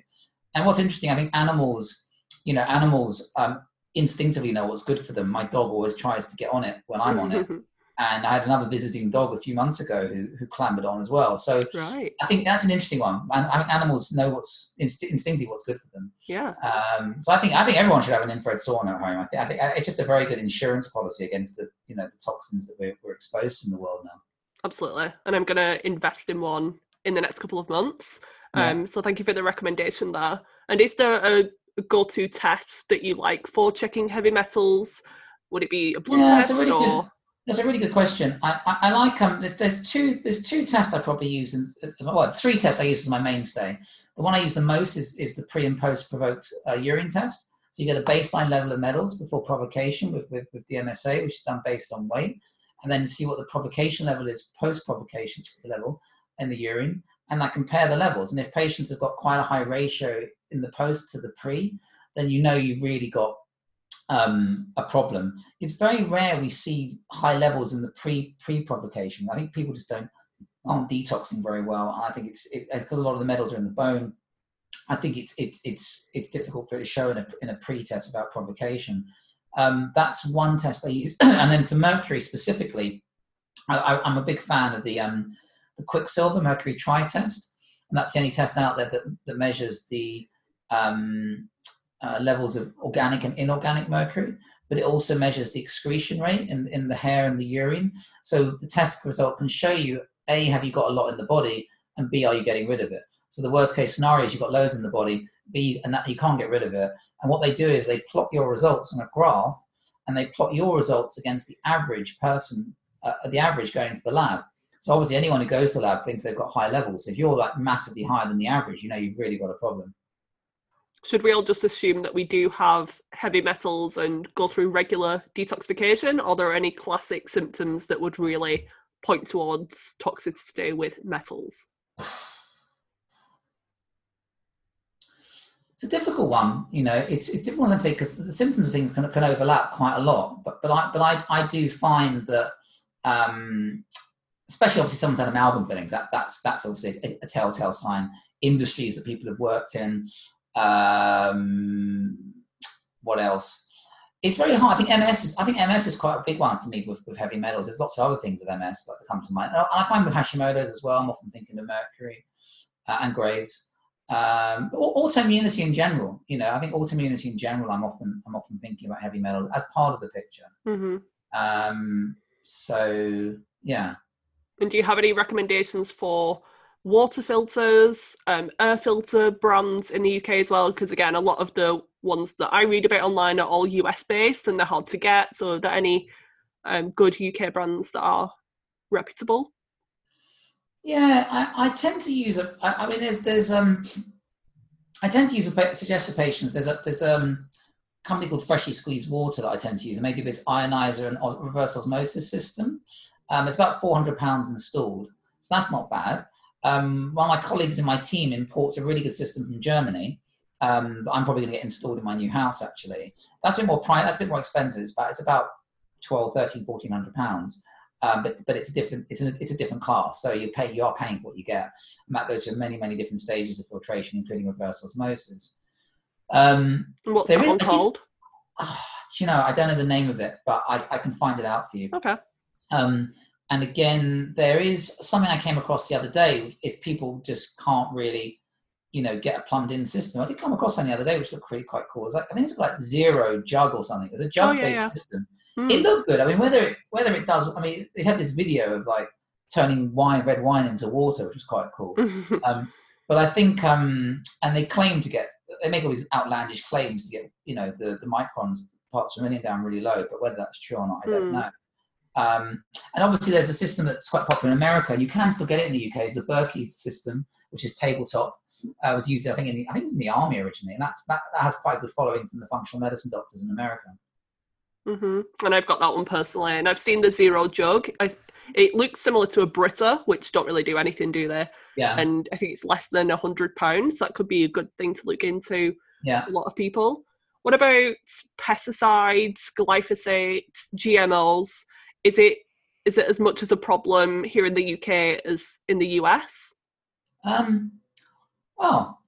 And what's interesting, I think animals, you know, animals um, instinctively know what's good for them. My dog always tries to get on it when I'm on it. And I had another visiting dog a few months ago who, who clambered on as well. So right. I think that's an interesting one. And I think animals know what's inst- instinctively what's good for them. Yeah. Um, so I think I think everyone should have an infrared sauna at home. I think I think it's just a very good insurance policy against the you know the toxins that we're, we're exposed to in the world now. Absolutely. And I'm going to invest in one in the next couple of months. Yeah. Um, so thank you for the recommendation there. And is there a go-to test that you like for checking heavy metals? Would it be a blood yeah, test really or? Good, that's a really good question. I, I, I like um. There's, there's two there's two tests I probably use and well three tests I use as my mainstay. The one I use the most is is the pre and post provoked uh, urine test. So you get a baseline level of metals before provocation with, with, with DMSA, which is done based on weight, and then see what the provocation level is post provocation level in the urine, and I compare the levels. And if patients have got quite a high ratio in the post to the pre, then you know you've really got um, a problem. It's very rare we see high levels in the pre pre provocation. I think people just don't aren't detoxing very well, and I think it's it, because a lot of the metals are in the bone. I think it's it's it's it's difficult for it to show in a in a pre test about provocation. Um, that's one test I use, and then for mercury specifically, I, am a big fan of the um, the Quicksilver Mercury Tri test, and that's the only test out there that, that measures the um, uh, levels of organic and inorganic mercury, but it also measures the excretion rate in, in the hair and the urine. So the test result can show you A, have you got a lot in the body, and B, are you getting rid of it? So the worst case scenario is you've got loads in the body, B, and that you can't get rid of it. And what they do is they plot your results on a graph, and they plot your results against the average person, uh, the average going to the lab. So obviously, anyone who goes to the lab thinks they've got high levels. If you're like massively higher than the average, you know you've really got a problem. Should we all just assume that we do have heavy metals and go through regular detoxification? Are there any classic symptoms that would really point towards toxicity with metals? It's a difficult one, you know. It's it's difficult to take because the symptoms of things can, can overlap quite a lot. But but I but I I do find that um, especially obviously someone's had amalgam fillings. That that's that's obviously a, a telltale sign. Industries that people have worked in. Um, what else? It's very hard. I think MS is. I think MS is quite a big one for me with, with heavy metals. There's lots of other things of MS that come to mind. And I find with Hashimoto's as well. I'm often thinking of Mercury uh, and Graves. Um, autoimmunity in general, you know, I think autoimmunity in general, I'm often I'm often thinking about heavy metals as part of the picture. Mm-hmm. Um, so yeah, and do you have any recommendations for water filters, um, air filter brands in the UK as well? Because again, a lot of the ones that I read about online are all US based and they're hard to get. So, are there any um, good UK brands that are reputable? Yeah, I, I tend to use. A, I, mean, there's there's um, I tend to use suggest for patients. There's a there's um company called Freshly Squeezed Water that I tend to use, and they do ionizer and reverse osmosis system. Um, it's about 400 pounds installed, so that's not bad. Um, one of my colleagues in my team imports a really good system from Germany um, that I'm probably going to get installed in my new house. Actually, that's a bit more price. That's a bit more expensive. It's about, it's about 12, 13, 1400 pounds. Um, but but it's a different it's a, it's a different class. So you pay you are paying for what you get, and that goes through many many different stages of filtration, including reverse osmosis. Um, What's that one called? Oh, you know, I don't know the name of it, but I, I can find it out for you. Okay. Um, and again, there is something I came across the other day. If people just can't really, you know, get a plumbed in system, I did come across something the other day which looked really quite cool. It was like I think it's like zero jug or something. It was a jug based oh, yeah, yeah. system. Mm. It looked good. I mean, whether it, whether it does, I mean, they had this video of like turning wine, red wine into water, which was quite cool. um, but I think, um, and they claim to get, they make all these outlandish claims to get, you know, the the microns parts per million down really low, but whether that's true or not, I don't Mm. know. Um, and obviously, there's a system that's quite popular in America, and you can still get it in the UK. Is the Berkey system, which is tabletop, uh, was used, I think, in the, I think it was in the army originally, and that's that, that has quite a good following from the functional medicine doctors in America. hmm And I've got that one personally, and I've seen the zero jug. I, it looks similar to a Brita, which don't really do anything, do they? Yeah, And I think it's less than a hundred pounds. That could be a good thing to look into. yeah. A lot of people. What about pesticides, glyphosate, GMOs? Is it is it as much as a problem here in the UK as in the US? Um, well,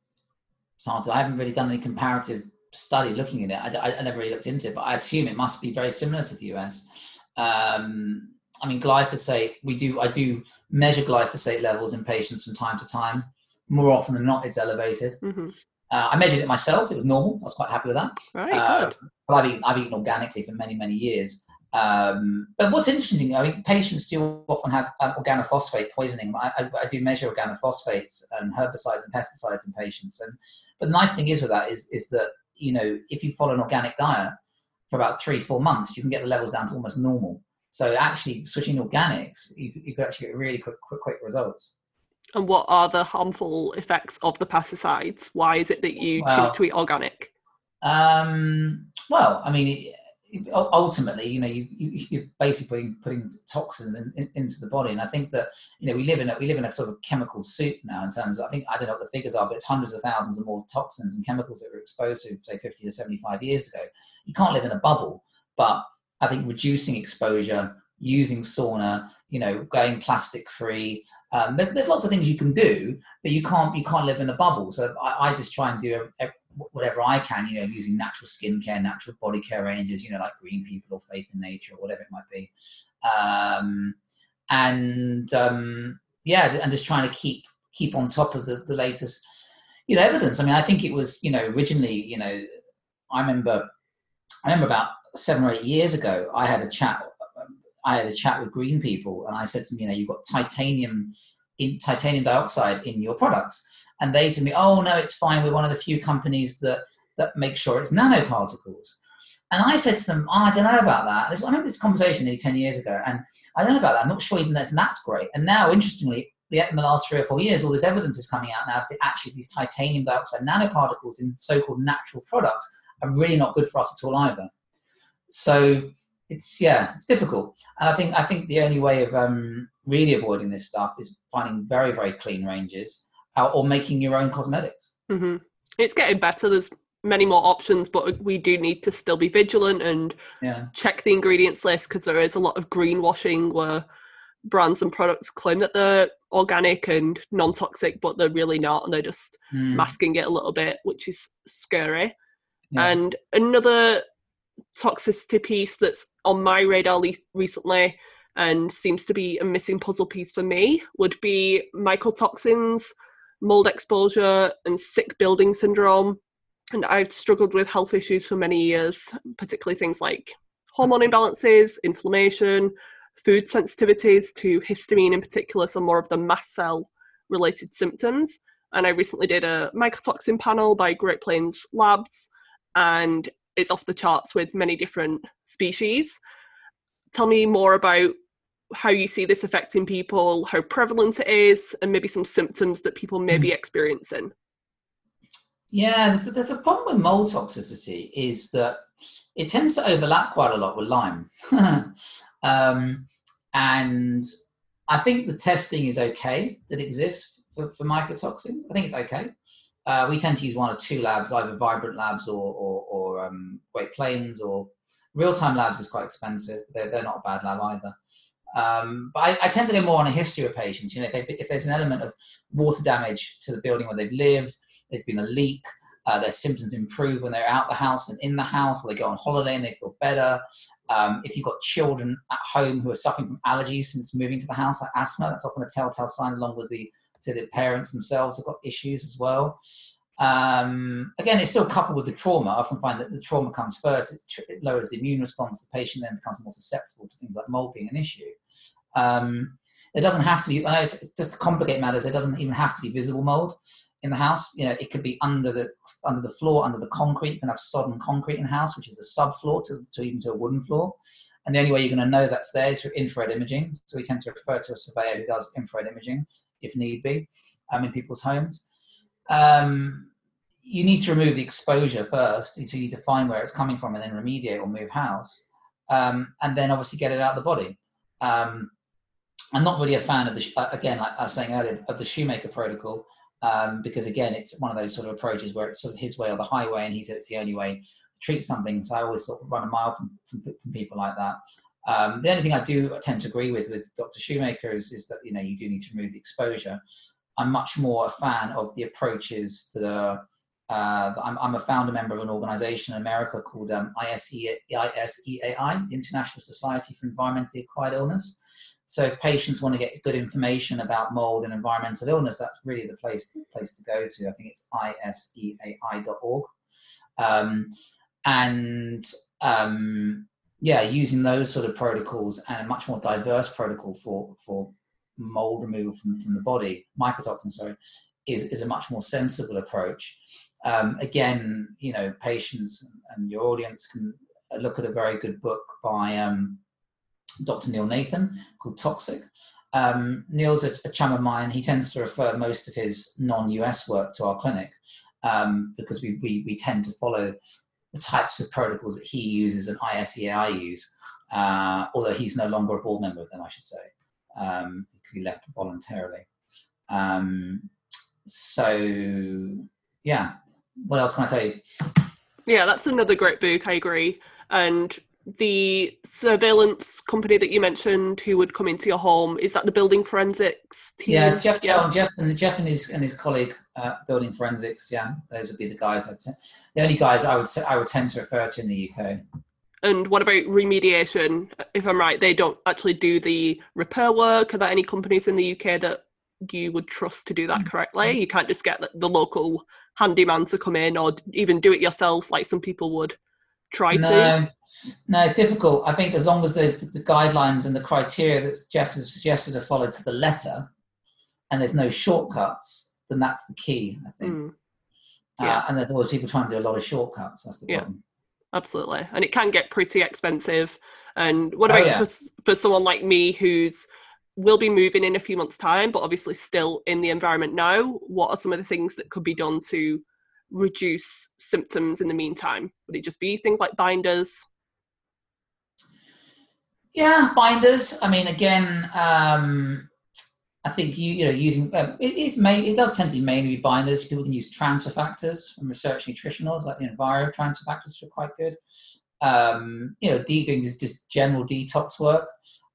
it's hard to, I haven't really done any comparative study looking at it. I, I, I never really looked into it, but I assume it must be very similar to the US. Um, I mean, glyphosate, we do, I do measure glyphosate levels in patients from time to time. More often than not, it's elevated. hmm Uh, I measured it myself. It was normal. I was quite happy with that. Right, Uh, good. But I've eaten, I've eaten organically for many, many years. Um, but what's interesting, I mean, patients do often have um, organophosphate poisoning. I, I, I do measure organophosphates and herbicides and pesticides in patients. And but the nice thing is with that is is that you know if you follow an organic diet for about three four months, you can get the levels down to almost normal. So actually, switching to organics, you, you could actually get really quick, quick, quick results. And what are the harmful effects of the pesticides? Why is it that you choose to eat organic? Um, well, I mean, it, it- u- ultimately, you know, you, you you're basically putting, putting toxins in, in, into the body, and I think that you know we live in a we live in a sort of chemical soup now. In terms, of, I think I don't know what the figures are, but it's hundreds of thousands of more toxins and chemicals that we're exposed to, say, 50 to 75 years ago. You can't live in a bubble, but I think reducing exposure, using sauna, you know, going plastic free. Um, there's, there's lots of things you can do, but you can't you can't live in a bubble. So I, I just try and do a, whatever I can, you know, using natural skincare, natural body care ranges, you know, like Green People or Faith in Nature or whatever it might be. Um, and um, yeah, and just trying to keep keep on top of the, the latest, you know, evidence. I mean, I think it was, you know, originally, you know, I remember, I remember about seven or eight years ago, I had a chat. I had a chat with Green People, and I said to them, you know, you've got titanium in titanium dioxide in your products and they said to me, "Oh no, it's fine. We're one of the few companies that that make sure it's nanoparticles." And I said to them, oh, "I don't know about that." I remember this conversation nearly ten years ago, and I don't know about that. I'm not sure even that that's great. And now, interestingly, the, in the last three or four years, all this evidence is coming out now that actually these titanium dioxide nanoparticles in so-called natural products are really not good for us at all either. So it's yeah, it's difficult. And I think I think the only way of um, really avoiding this stuff is finding very very clean ranges or making your own cosmetics. hmm It's getting better. There's many more options, but we do need to still be vigilant and Yeah, check the ingredients list because there is a lot of greenwashing where brands and products claim that they're organic and non-toxic, but they're really not, and they're just Mm, masking it a little bit, which is scary. yeah. And another toxicity piece that's on my radar le- recently and seems to be a missing puzzle piece for me would be mycotoxins, mold exposure, and sick building syndrome. And I've struggled with health issues for many years, particularly things like hormone imbalances, inflammation, food sensitivities to histamine in particular, so more of the mast cell related symptoms. And I recently did a mycotoxin panel by Great Plains Labs, and it's off the charts with many different species. Tell me more about how you see this affecting people, how prevalent it is, and maybe some symptoms that people may be experiencing. Yeah, the, the, the problem with mold toxicity is that it tends to overlap quite a lot with Lyme. um, and I think the testing is okay that exists for, for mycotoxins. I think it's okay. Uh, we tend to use one or two labs, either Vibrant Labs or, or, or um, Great Plains or Real Time Labs is quite expensive. They're, they're not a bad lab either. Um, but I, I, tend to go more on a history of patients. You know, if, they, if there's an element of water damage to the building where they've lived, there's been a leak, uh, their symptoms improve when they're out the house and in the house, or they go on holiday and they feel better. Um, if you've got children at home who are suffering from allergies since moving to the house, like asthma, that's often a telltale sign, along with the to the parents themselves have got issues as well. Um, again, it's still coupled with the trauma. I often find that the trauma comes first. It, it lowers the immune response. The patient then becomes more susceptible to things like mold being an issue. Um, it doesn't have to be. I know it's, it's just to complicate matters. It doesn't even have to be visible mold. in the house. You know, it could be under the under the floor, under the concrete. You can have sodden concrete in the house, which is a subfloor to, to even to a wooden floor. And the only way you're going to know that's there is through infrared imaging. So we tend to refer to a surveyor who does infrared imaging if need be um, in people's homes. Um, you need to remove the exposure first. So you define where it's coming from and then remediate or move house. Um, and then obviously get it out of the body. Um, I'm not really a fan of the, uh, again, like I was saying earlier, of the shoemaker protocol um, because again, it's one of those sort of approaches where it's sort of his way or the highway, and he said it's the only way to treat something. So I always sort of run a mile from, from, from people like that. Um, the only thing I do tend to agree with with Dr. Shoemaker is, is that you know you do need to remove the exposure. I'm much more a fan of the approaches that are. Uh, I'm, I'm, a founder member of an organization in America called um, ISE, ISEAI, the International Society for Environmentally Acquired Illness. So if patients want to get good information about mold and environmental illness, that's really the place to, place to go to. I think it's iseai.org. Um, and um, yeah, using those sort of protocols and a much more diverse protocol for, for mold removal from, from the body, mycotoxin, sorry, is, is a much more sensible approach. Um, again, you know, patients and your audience can look at a very good book by um, Dr. Neil Nathan called Toxic. Um, Neil's a, a, chum of mine. He tends to refer most of his non-US work to our clinic um, because we, we, we tend to follow the types of protocols that he uses and ISEAI use, uh, although he's no longer a board member of them, I should say, um, because he left voluntarily. Um, so, yeah, what else can I tell you? Yeah, that's another great book. I agree. And the surveillance company that you mentioned who would come into your home is that the building forensics team yeah it's jeff yeah. jeff and jeff and his and his colleague uh, building forensics yeah those would be the guys I'd t- the only guys i would say i would tend to refer to in the uk and what about remediation if i'm right they don't actually do the repair work are there any companies in the uk that you would trust to do that mm. correctly you can't just get the, the local handyman to come in or even do it yourself like some people would try no, to? No, it's difficult. I think as long as the, the guidelines and the criteria that Jeff has suggested are followed to the letter, and there's no shortcuts, then that's the key. I think. Mm. Yeah. Uh, and there's always people trying to do a lot of shortcuts. That's the yeah. Absolutely, and it can get pretty expensive. And what oh, about oh, yeah. for for someone like me who's will be moving in a few months' time, but obviously still in the environment now? What are some of the things that could be done to reduce symptoms in the meantime? Would it just be things like binders? Yeah, binders. I mean, again, um, I think you you know using uh, it, it's may, it does tend to be mainly binders. People can use transfer factors from research nutritionals like the Enviro transfer factors, are quite good. Um, you know, de- doing just, just general detox work.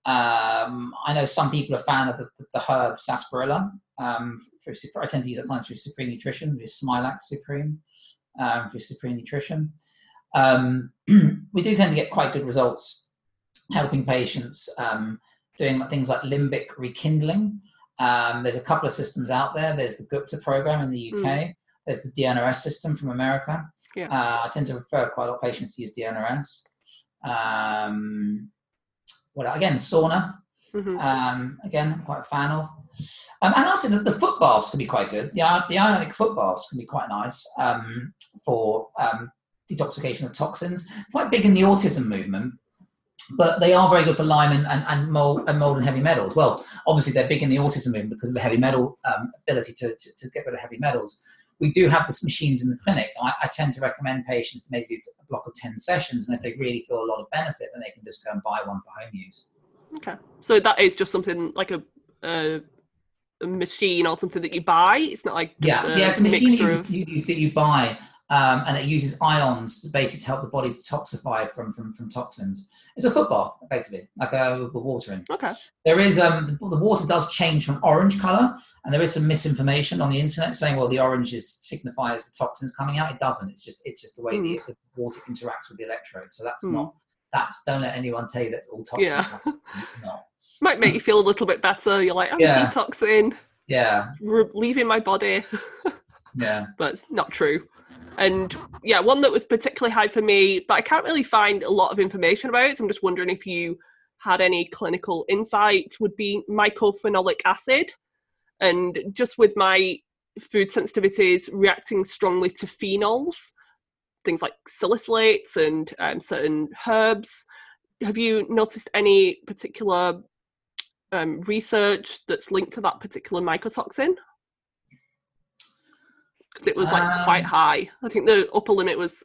Um, I know some people are fan of the, the, herb sarsaparilla. Um, for, I tend to use that sometimes for Supreme Nutrition, which is Smilax Supreme um, for Supreme Nutrition. Um, we do tend to get quite good results helping patients um, doing things like limbic rekindling. Um, there's a couple of systems out there. There's the Gupta program in the UK. Mm. There's the DNRS system from America. Yeah. Uh, I tend to refer quite a lot of patients to use DNRS. Um, what again? Sauna. Mm-hmm. Um, again, I'm quite a fan of. Um, and also the, the, foot baths can be quite good. The, the ionic foot baths can be quite nice um, for um, detoxification of toxins. Quite big in the autism movement, but they are very good for Lyme and, and, and, mold, and mold and heavy metals. Well, obviously they're big in the autism movement because of the heavy metal um, ability to, to, to, get rid of heavy metals. We do have these machines in the clinic. I, I, tend to recommend patients to maybe do a block of 10 sessions, and if they really feel a lot of benefit, then they can just go and buy one for home use. Okay. So that is just something like a, a, a machine or something that you buy. It's not like yeah, a yeah, it's a machine that you, of... you, you, that you buy um, and it uses ions to basically to help the body detoxify from, from, from toxins. It's a foot bath, effectively, like a with water in. Okay. There is um the, the, water does change from orange color, and there is some misinformation on the internet saying, well, the orange is signifies the toxins coming out. It doesn't. It's just it's just the way mm. the, the, water interacts with the electrode. So that's mm. not that's don't let anyone tell you that's all toxic. Yeah. no. Might make you feel a little bit better. You're like, I'm yeah. detoxing. Yeah. Re- leaving my body. yeah. But it's not true. And yeah, one that was particularly high for me, but I can't really find a lot of information about it. So I'm just wondering if you had any clinical insight, would be mycophenolic acid. And just with my food sensitivities reacting strongly to phenols, things like salicylates and um, certain herbs. Have you noticed any particular um, research that's linked to that particular mycotoxin? Because it was like um, quite high. I think the upper limit was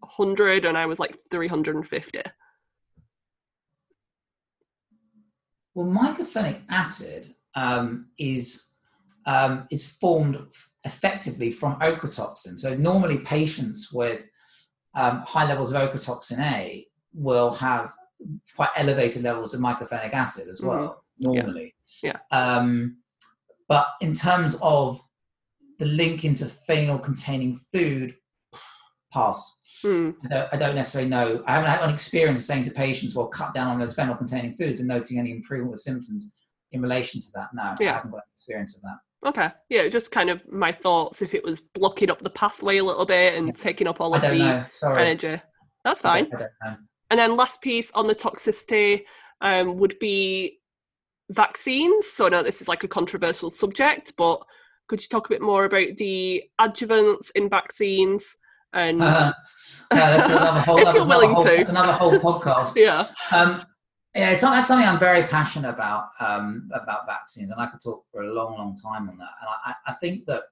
100 and I was like 350. Well, mycophenolic acid um, is um, is formed effectively from ochratoxin. So normally patients with um, high levels of ochratoxin A will have quite elevated levels of mycophenolic acid as well. Mm-hmm. Normally, yeah. yeah. Um, but in terms of the link into phenol-containing food, pass. Mm. I, don't, I, don't, necessarily know. I haven't had an experience of saying to patients, "Well, cut down on those phenol-containing foods," and noting any improvement with symptoms in relation to that. No, yeah. I haven't got experience of that. Okay. Yeah, just kind of my thoughts if it was blocking up the pathway a little bit and yeah. taking up all of the energy. That's fine. I don't, I don't and then last piece on the toxicity um, would be vaccines. So I know this is like a controversial subject, but could you talk a bit more about the adjuvants in vaccines? And uh, yeah, that's another whole, if you're willing whole, to, that's another whole podcast. yeah. Um, yeah, it's that's something I'm very passionate about um, about vaccines, and I could talk for a long, long time on that. And I, I think that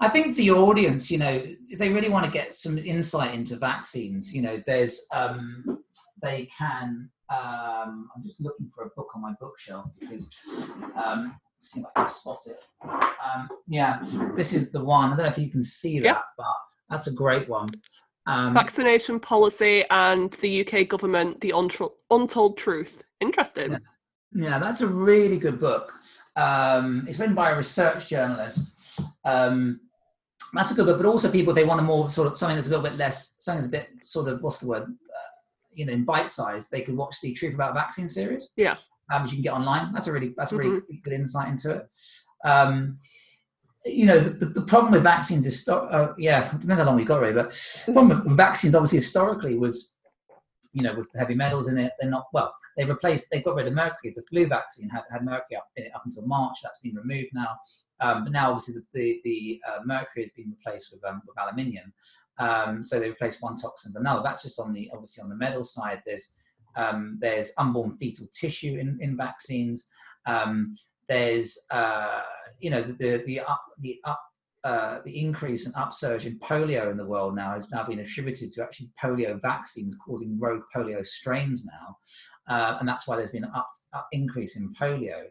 I think the audience, you know, they really want to get some insight into vaccines, you know, there's um, they can. Um, I'm just looking for a book on my bookshelf because um, see if I can spot it. Um, yeah, this is the one. I don't know if you can see that, yeah. but that's a great one. Um, Vaccination policy and the UK government, the untold truth. Interesting. Yeah. yeah, that's a really good book. Um, it's written by a research journalist. Um, that's a good book, but also people if they want a more sort of something that's a little bit less, something that's a bit sort of what's the word, uh, you know, in bite size, they could watch the Truth About Vaccine series. Yeah, um, which you can get online. That's a really that's a really mm-hmm. good insight into it. Um, you know, the, the, problem with vaccines is, uh, yeah, it depends how long we've got really, but the problem with vaccines obviously historically was, you know, was the heavy metals in it. They're not, well, they replaced, they got rid of mercury. The flu vaccine had, had mercury up in it up until March. That's been removed now. Um, but now obviously the, the, the uh, mercury has been replaced with, um, with aluminium. Um, so they replaced one toxin with another. That's just on the, obviously on the metal side. There's, um, there's unborn fetal tissue in, in vaccines. Um, there's uh, you know the the up the up uh, the increase and upsurge in polio in the world now has now been attributed to actually polio vaccines causing rogue polio strains now, uh, and that's why there's been an up, up increase in polio.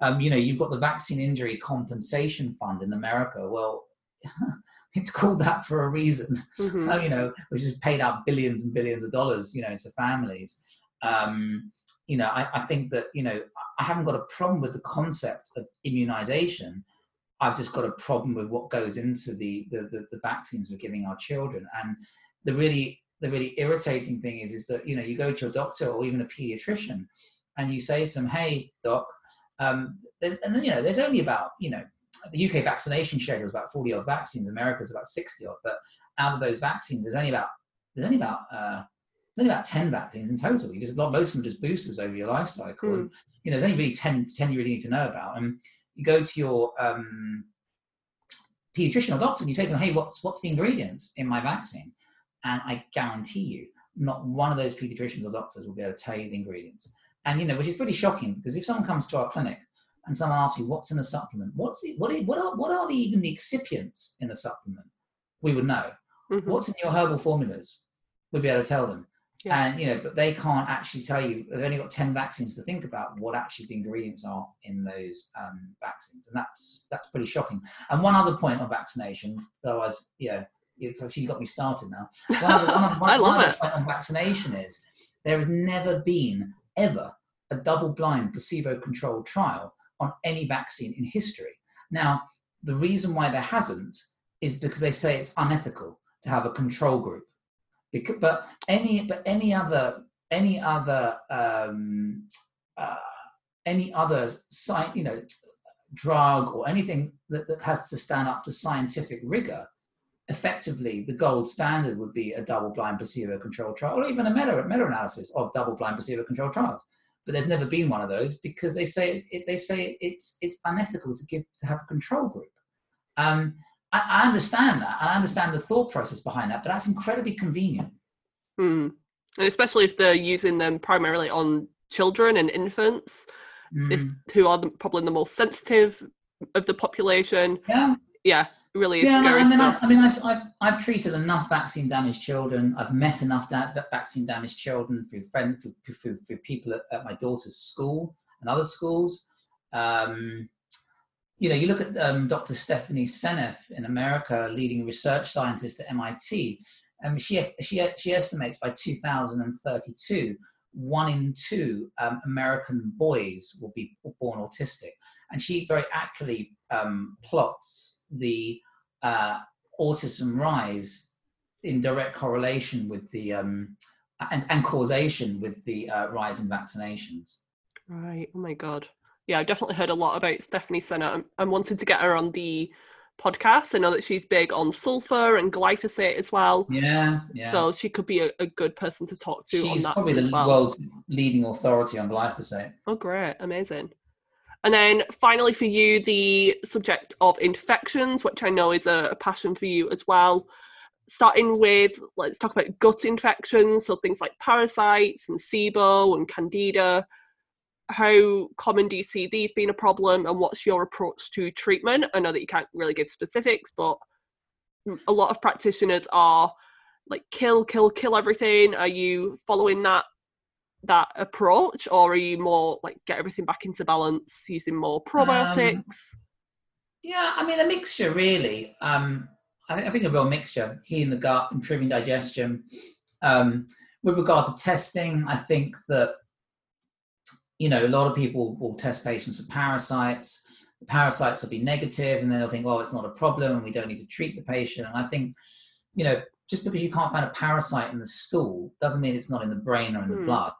Um, you know, you've got the Vaccine Injury Compensation Fund in America. Well, it's called that for a reason. Mm-hmm. you know, which has paid out billions and billions of dollars, you know, to families. Um, you know, I, I think that you know I haven't got a problem with the concept of immunization. I've just got a problem with what goes into the, the, the, the vaccines we're giving our children. And the really the really irritating thing is is that you know you go to a doctor or even a pediatrician and you say to them, "Hey, doc, um, there's and then you know there's only about you know the UK vaccination schedule is about 40 odd vaccines. America's about 60 odd, but out of those vaccines, there's only about there's only about uh, there's only about 10 vaccines in total. You just most of them just boosters over your life cycle. Mm. And, you know, there's only really 10, 10 you really need to know about. And you go to your um, pediatrician or doctor and you say to them, hey, what's, what's the ingredients in my vaccine? And I guarantee you, not one of those pediatricians or doctors will be able to tell you the ingredients. And, you know, which is pretty shocking because if someone comes to our clinic and someone asks you, what's in a supplement? What's the, what, are, what are, what are the, even the excipients in a supplement? We would know. Mm-hmm. What's in your herbal formulas? We'd be able to tell them. Yeah. And you know, but they can't actually tell you. They've only got ten vaccines to think about what actually the ingredients are in those um, vaccines, and that's that's pretty shocking. And one other point on vaccination, otherwise, yeah, if you got me started now. One other, one, one, I love one it. point on vaccination is there has never been ever a double-blind placebo-controlled trial on any vaccine in history. Now, the reason why there hasn't is because they say it's unethical to have a control group because, but any but any other any other um, uh, any other sci- you know drug or anything that, that has to stand up to scientific rigor effectively the gold standard would be a double blind placebo controlled trial or even a meta, meta analysis of double blind placebo controlled trials but there's never been one of those because they say it, they say it's it's unethical to give to have a control group. Um, I, I, understand that. I understand the thought process behind that, but that's incredibly convenient. Hmm. And especially if they're using them primarily on children and infants, mm. if, who are the, probably the most sensitive of the population. Yeah. Yeah, really yeah, scary I mean, stuff. I, I mean, I've, I've, I've treated enough vaccine damaged children. I've met enough da- vaccine damaged children through friends, through, through, through people at, at, my daughter's school and other schools. Um, you know, you look at um, Dr. Stephanie Seneff in America, leading research scientist at MIT. Um, she, she, she estimates by 2032, one in two um, American boys will be born autistic. And she very accurately um, plots the uh, autism rise in direct correlation with the um, and, and, causation with the uh, rise in vaccinations. Right. Oh my god. Yeah, I've definitely heard a lot about Stephanie Seneff. I'm wanting to get her on the podcast. I know that she's big on sulfur and glyphosate as well. Yeah, yeah. So she could be a, a good person to talk to she's on that. probably the well. world's leading authority on glyphosate. Oh, great. Amazing. And then finally, for you, the subject of infections, which I know is a, a passion for you as well. Starting with, let's talk about gut infections, so things like parasites and SIBO and candida. How common do you see these being a problem, and what's your approach to treatment? I know that you can't really give specifics, but a lot of practitioners are like kill, kill, kill everything. Are you following that that approach, or are you more like get everything back into balance using more probiotics? Um, yeah, I mean a mixture really. Um, I, I, think a real mixture. Healing the gut, improving digestion. Um, with regard to testing, I think that you know a lot of people will test patients for parasites. The parasites will be negative, and then they'll think, "Well, it's not a problem, and we don't need to treat the patient." And I think, you know, just because you can't find a parasite in the stool doesn't mean it's not in the brain or in the mm. blood.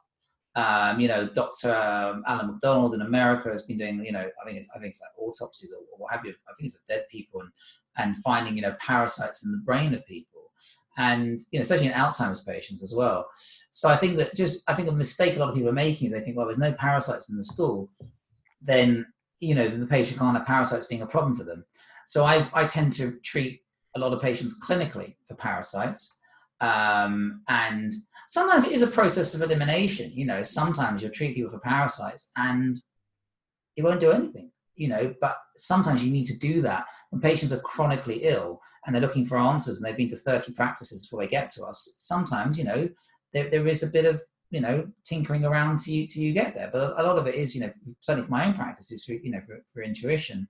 Um, you know, Dr. Um, Alan MacDonald in America has been doing, you know, I think it's, I think it's like autopsies or, or what have you. I think it's of dead people and, and finding, you know, parasites in the brain of people. And, you know, especially in Alzheimer's patients as well. So I think that just, I think a mistake a lot of people are making is they think, well, there's no parasites in the stool, then, you know, the patient can't have parasites being a problem for them. So I, I tend to treat a lot of patients clinically for parasites. Um, and sometimes it is a process of elimination. You know, sometimes you'll treat people for parasites and it won't do anything, you know, but sometimes you need to do that when patients are chronically ill and they're looking for answers and they've been to 30 practices before they get to us. Sometimes, you know, there, there is a bit of, you know, tinkering around to you, to you get there. But a, lot of it is, you know, certainly for my own practice is, for, you know, for, for intuition.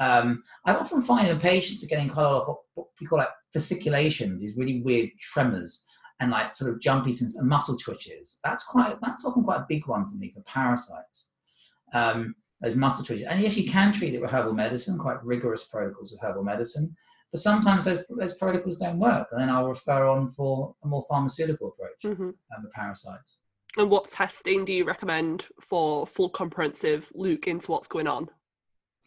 Um, I often find that patients are getting quite a lot of what we call like fasciculations, these really weird tremors and like sort of jumpy and muscle twitches. That's quite that's often quite a big one for me for parasites. Um, those muscle twitches, and yes, you can treat it with herbal medicine, quite rigorous protocols of herbal medicine. But sometimes those, those protocols don't work, and then I'll refer on for a more pharmaceutical approach mm-hmm. um, the parasites. And what testing do you recommend for full comprehensive look into what's going on?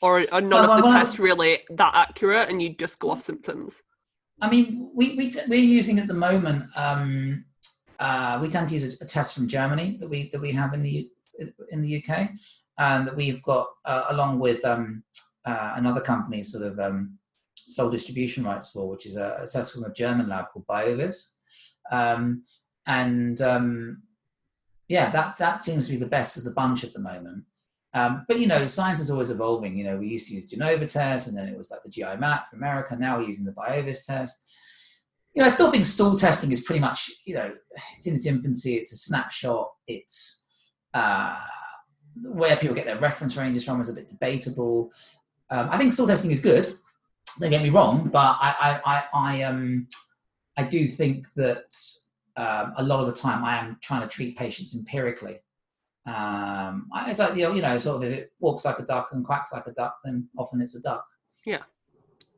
or are none well, of the well, tests really that accurate and you just go off symptoms i mean we, we t- we're using at the moment um, uh, we tend to use a, test from germany that we that we have in the in the uk and that we've got uh, along with um, uh, another company sort of um, sole distribution rights for which is a, test from a german lab called biovis um, and um, yeah that that seems to be the best of the bunch at the moment um, but you know, science is always evolving. You know, we used to use Genova test, and then it was like the GI map for America. Now we're using the Biovis test. You know, I still think stool testing is pretty much, you know, it's in its infancy. It's a snapshot. It's uh, where people get their reference ranges from is a bit debatable. Um, I think stool testing is good. Don't get me wrong, but I, I, I, I um, I do think that um, a lot of the time I am trying to treat patients empirically um, it's like you know, sort of if it walks like a duck and quacks like a duck, then often it's a duck. Yeah.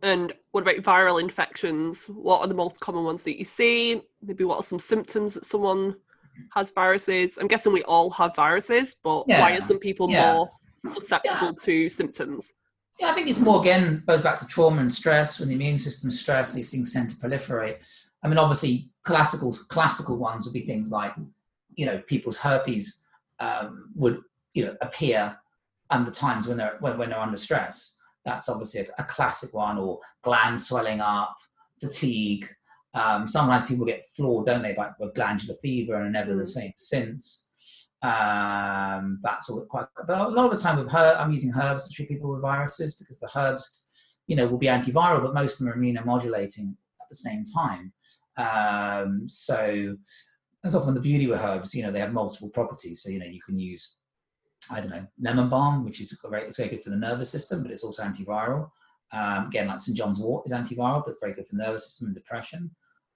And what about viral infections? What are the most common ones that you see? Maybe what are some symptoms that someone has viruses? I'm guessing we all have viruses, but yeah. why are some people yeah. more susceptible yeah. to symptoms? Yeah, I think it's more again goes back to trauma and stress. When the immune system is stressed, these things tend to proliferate. I mean, obviously, classical classical ones would be things like, you know, people's herpes um, would you know appear and the times when they're when, when they're under stress. That's obviously a, a classic one, or gland swelling up, fatigue. Um, sometimes people get floored, don't they, by, with glandular fever and are never mm. the same since. Um, that's all quite. But a lot of the time with her, I'm using herbs to treat people with viruses because the herbs, you know, will be antiviral, but most of them are immunomodulating at the same time. Um, so that's often the beauty with herbs. You know, they have multiple properties. So you know, you can use I don't know, lemon balm, which is great. It's very good for the nervous system, but it's also antiviral. Um, again, like St. John's wort is antiviral, but very good for nervous system and depression.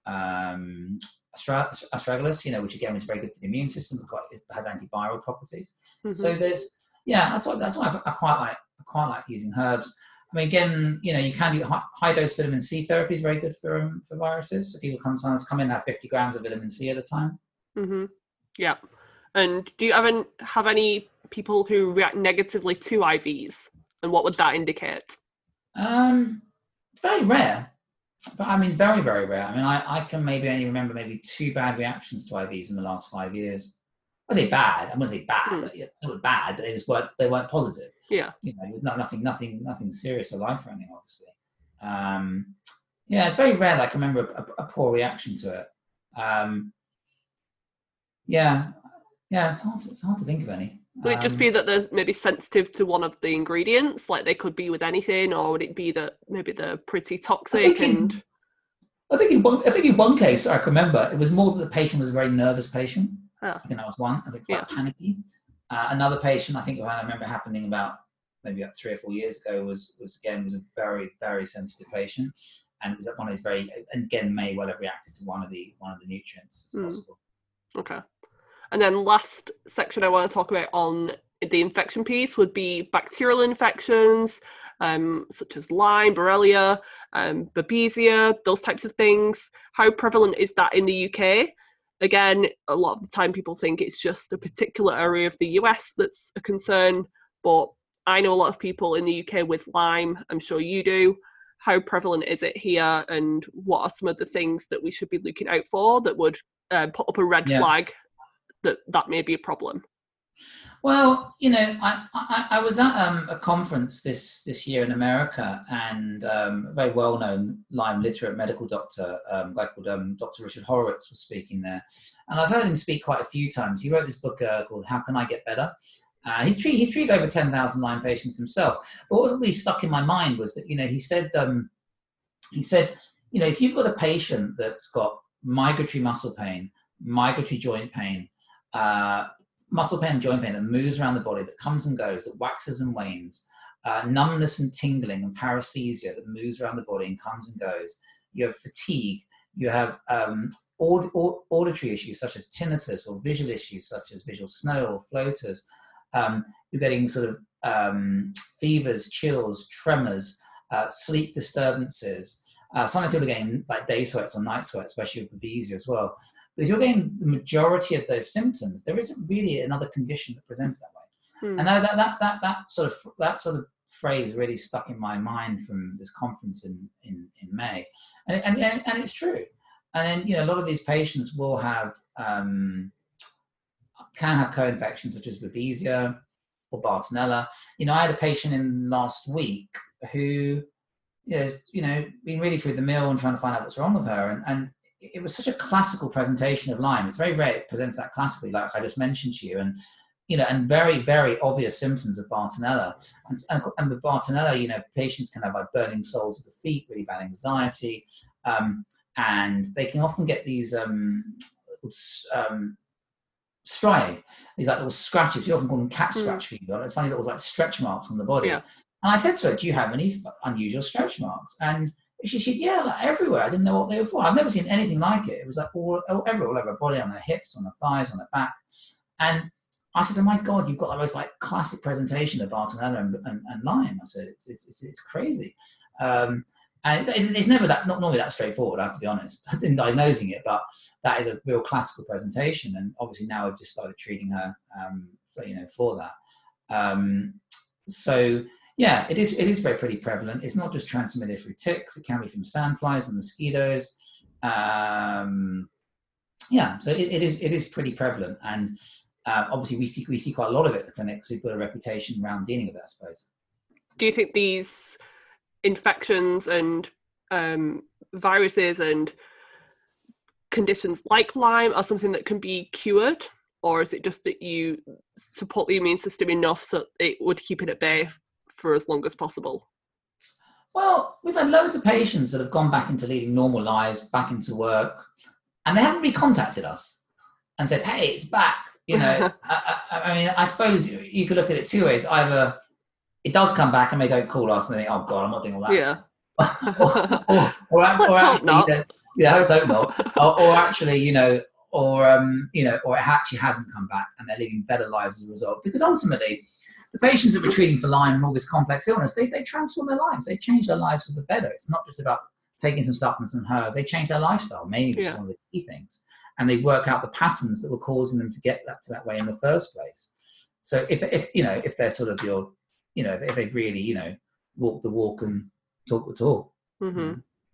Um, astragalus, you know, which again is very good for the immune system, but it has antiviral properties. Mm-hmm. So there's, yeah, that's what that's why I, I, quite like. I quite like using herbs. I mean, again, you know, you can do high, high dose vitamin C therapy is very good for um, for viruses. So people come sometimes come in and have 50 grams of vitamin C at a time. Mm-hmm. Yeah. And do you ever have any people who react negatively to IVs, and what would that indicate? Um, very rare, but I mean, very very rare. I mean, I, I can maybe only remember maybe two bad reactions to IVs in the last five years. I say bad. I'm going to say bad. Mm. But, yeah, they were bad, but they just weren't. They weren't positive. Yeah. You know, not, nothing, nothing, nothing serious or life threatening. Obviously. Um, yeah, it's very rare that I can remember a, a poor reaction to it. Um, yeah, yeah, it's hard. To, it's hard to think of any. Would it just be um, that they're maybe sensitive to one of the ingredients, like they could be with anything, or would it be that maybe they're pretty toxic I and? I think in one, I think in one case I can remember it was more that the patient was a very nervous patient. Oh. I think that was one. I think quite yeah. panicky. Uh, another patient, I think I remember happening about maybe about three or four years ago was was again was a very very sensitive patient, and it was one of these very and again may well have reacted to one of the one of the nutrients as mm. possible. Okay. And then last section I want to talk about on the infection piece would be bacterial infections, um, such as Lyme, Borrelia, um, Babesia, those types of things. How prevalent is that in the UK? Again, a lot of the time people think it's just a particular area of the US that's a concern, but I know a lot of people in the UK with Lyme. I'm sure you do. How prevalent is it here, and what are some of the things that we should be looking out for that would uh, put up a red yeah. flag that that may be a problem? Well, you know, I, I, I was at um, a conference this, this year in America, and um, a very well known Lyme literate medical doctor, um, guy called um, Dr. Richard Horowitz, was speaking there. And I've heard him speak quite a few times. He wrote this book uh, called How Can I Get Better? Uh, he's, treated, he's treated over 10,000 Lyme patients himself. But what really stuck in my mind was that, you know, he said, um, he said, you know, if you've got a patient that's got migratory muscle pain, migratory joint pain, uh, muscle pain and joint pain that moves around the body, that comes and goes, that waxes and wanes, uh, numbness and tingling and paresthesia that moves around the body and comes and goes. You have fatigue. You have um, aud- aud- auditory issues such as tinnitus or visual issues such as visual snow or floaters. Um, you're getting sort of um, fevers, chills, tremors, uh, sleep disturbances. Uh, sometimes people are getting like day sweats or night sweats, especially with babesia as well. But if you're getting the majority of those symptoms, there isn't really another condition that presents that way. Hmm. And that, that, that, that, sort of, that sort of phrase really stuck in my mind from this conference in, in, in May. And, and, and, and it's true. And then, you know, a lot of these patients will have, um, can have co-infections such as Babesia or Bartonella. You know, I had a patient in last week who, you know, you know, been really through the mill and trying to find out what's wrong with her. And, and it was such a classical presentation of Lyme. It's very rare it presents that classically, like I just mentioned to you, and you know, and very very obvious symptoms of Bartonella. And, and, and with Bartonella, you know, patients can have like burning soles of the feet, really bad anxiety, um, and they can often get these um, um, striae, these like little scratches. We often call them cat hmm. scratch mm. fever. It's funny little like stretch marks on the body. Yeah. And I said to her, "Do you have any unusual stretch marks?" And she said, yeah, like everywhere. I didn't know what they were for. I've never seen anything like it. It was like all, everywhere, all over her body, on her hips, on her thighs, on her back. And I said, oh my God, you've got the most like classic presentation of Bartonella and, and, and Lyme. I said, it's, it's, it's, crazy. Um, and it, it's never that, not normally that straightforward, I have to be honest, in diagnosing it, but that is a real classical presentation. And obviously now I've just started treating her, um, for, you know, for that. Um, so yeah, it is. It is very pretty prevalent. It's not just transmitted through ticks. It can be from sandflies and mosquitoes. Um, yeah, so it, it is. It is pretty prevalent, and um, obviously we see we see quite a lot of it at the clinics. We've got a reputation around dealing with it, I suppose. Do you think these infections and um, viruses and conditions like Lyme are something that can be cured, or is it just that you support the immune system enough so it would keep it at bay for as long as possible? Well, we've had loads of patients that have gone back into leading normal lives, back into work, and they haven't really contacted us and said, "Hey, it's back." You know, I, I, I, mean, I suppose you could look at it two ways. Either it does come back and they don't call us and they think, "Oh God, I'm not doing all that." Yeah. or, or, or, Let's or hope actually, not. you know, yeah, I hope not. or, or actually, you know, or um, you know, or it actually hasn't come back and they're living better lives as a result. Because ultimately, the patients that we're treating for Lyme and all this complex illness, they, they transform their lives. They change their lives for the better. It's not just about taking some supplements and herbs. They change their lifestyle, maybe Yeah. one of the key things. And they work out the patterns that were causing them to get that to that way in the first place. So if if you know if they're sort of your, you know, if they've really you know walked the walk and talk the talk. hmm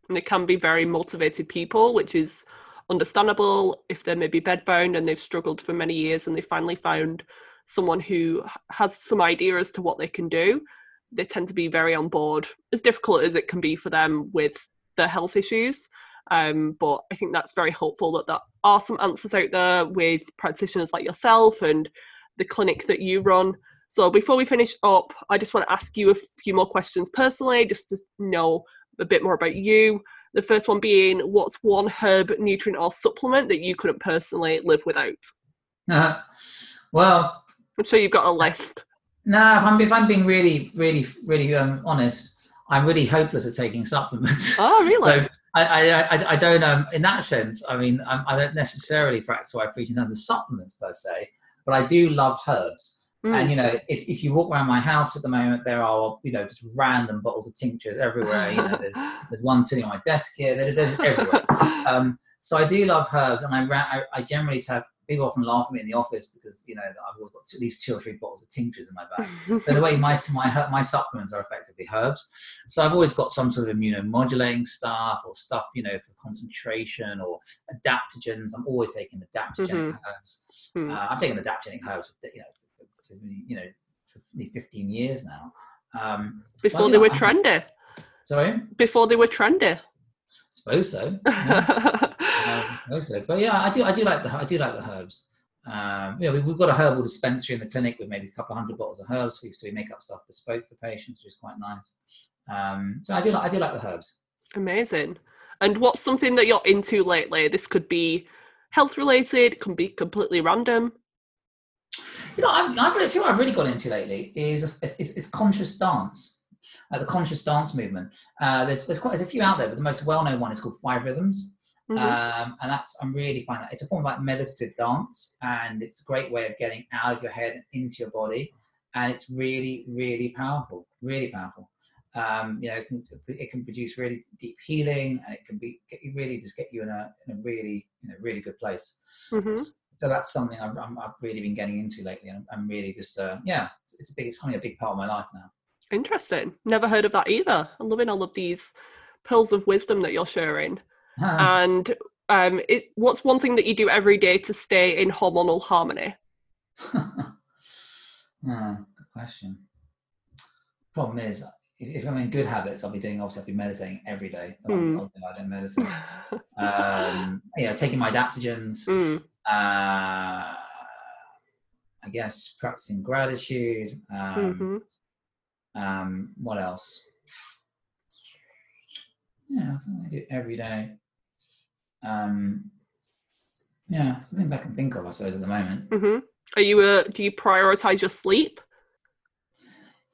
And they can be very motivated people, which is understandable if they're maybe bedbound and they've struggled for many years and they finally found someone who has some idea as to what they can do. They tend to be very on board, as difficult as it can be for them with their health issues. Um, but I think that's very hopeful that there are some answers out there with practitioners like yourself and the clinic that you run. So before we finish up, I just want to ask you a few more questions personally, just to know a bit more about you. The first one being, what's one herb, nutrient, or supplement that you couldn't personally live without? well, I'm sure you've got a list. no, if I'm if I'm being really really really um, honest, I'm really hopeless at taking supplements. Oh, really? So I, I, I, I don't um in that sense. I mean, I'm, I don't necessarily practice what I preach in terms of supplements per se, but I do love herbs. Mm. And you know, if, if you walk around my house at the moment, there are you know just random bottles of tinctures everywhere. You know, there's there's one sitting on my desk here. There, there's everywhere. Um, so I do love herbs, and I, I I generally have people often laugh at me in the office because you know I've always got at least two or three bottles of tinctures in my bag. So a way, my my my supplements are effectively herbs. So I've always got some sort of immunomodulating stuff or stuff you know for concentration or adaptogens. I'm always taking adaptogenic Mhm. herbs. Hmm. Uh, I've taken adaptogenic herbs for you know for, for, for, you know for 15 years now. Um, Before they yeah, were trendy. sorry, Before they were trendy. Suppose so. yeah. Um, also, but yeah, I do. I do like the. I do like the herbs. Um, yeah, we've, we've got a herbal dispensary in the clinic with maybe a couple of hundred bottles of herbs. We, so we make up stuff bespoke for patients, which is quite nice. Um, so I do like. I do like the herbs. Amazing. And what's something that you're into lately? This could be health related, can be completely random. You know, I've, I've really, what I've really got into lately is is, is, is conscious dance, uh, the conscious dance movement. Uh, there's there's quite there's a few out there, but the most well known one is called Five Rhythms. Mhm. um, and that's I'm really finding that it's a form of like meditative dance, and it's a great way of getting out of your head and into your body, and it's really really powerful, really powerful. Um, you know, it can, it can produce really deep healing, and it can be get you really just get you in a in a really you know really good place. Mhm. So that's something I've, I'm, I've really been getting into lately, and I'm, I'm really just uh, yeah, it's, it's a big it's becoming a big part of my life now. Interesting. Never heard of that either. I'm loving all of these pearls of wisdom that you're sharing. And um, it, what's one thing that you do every day to stay in hormonal harmony? oh, good question. Problem is, if, if I'm in good habits, I'll be doing obviously I'll be meditating every day. but Hmm. I, I don't meditate. um, you know, taking my adaptogens. Mm, Uh, I guess practicing gratitude. Um, mhm. Um, what else? Yeah, something I do every day. Um, yeah, some things I can think of, I suppose, at the moment. Mhm. Are you a, do you prioritize your sleep?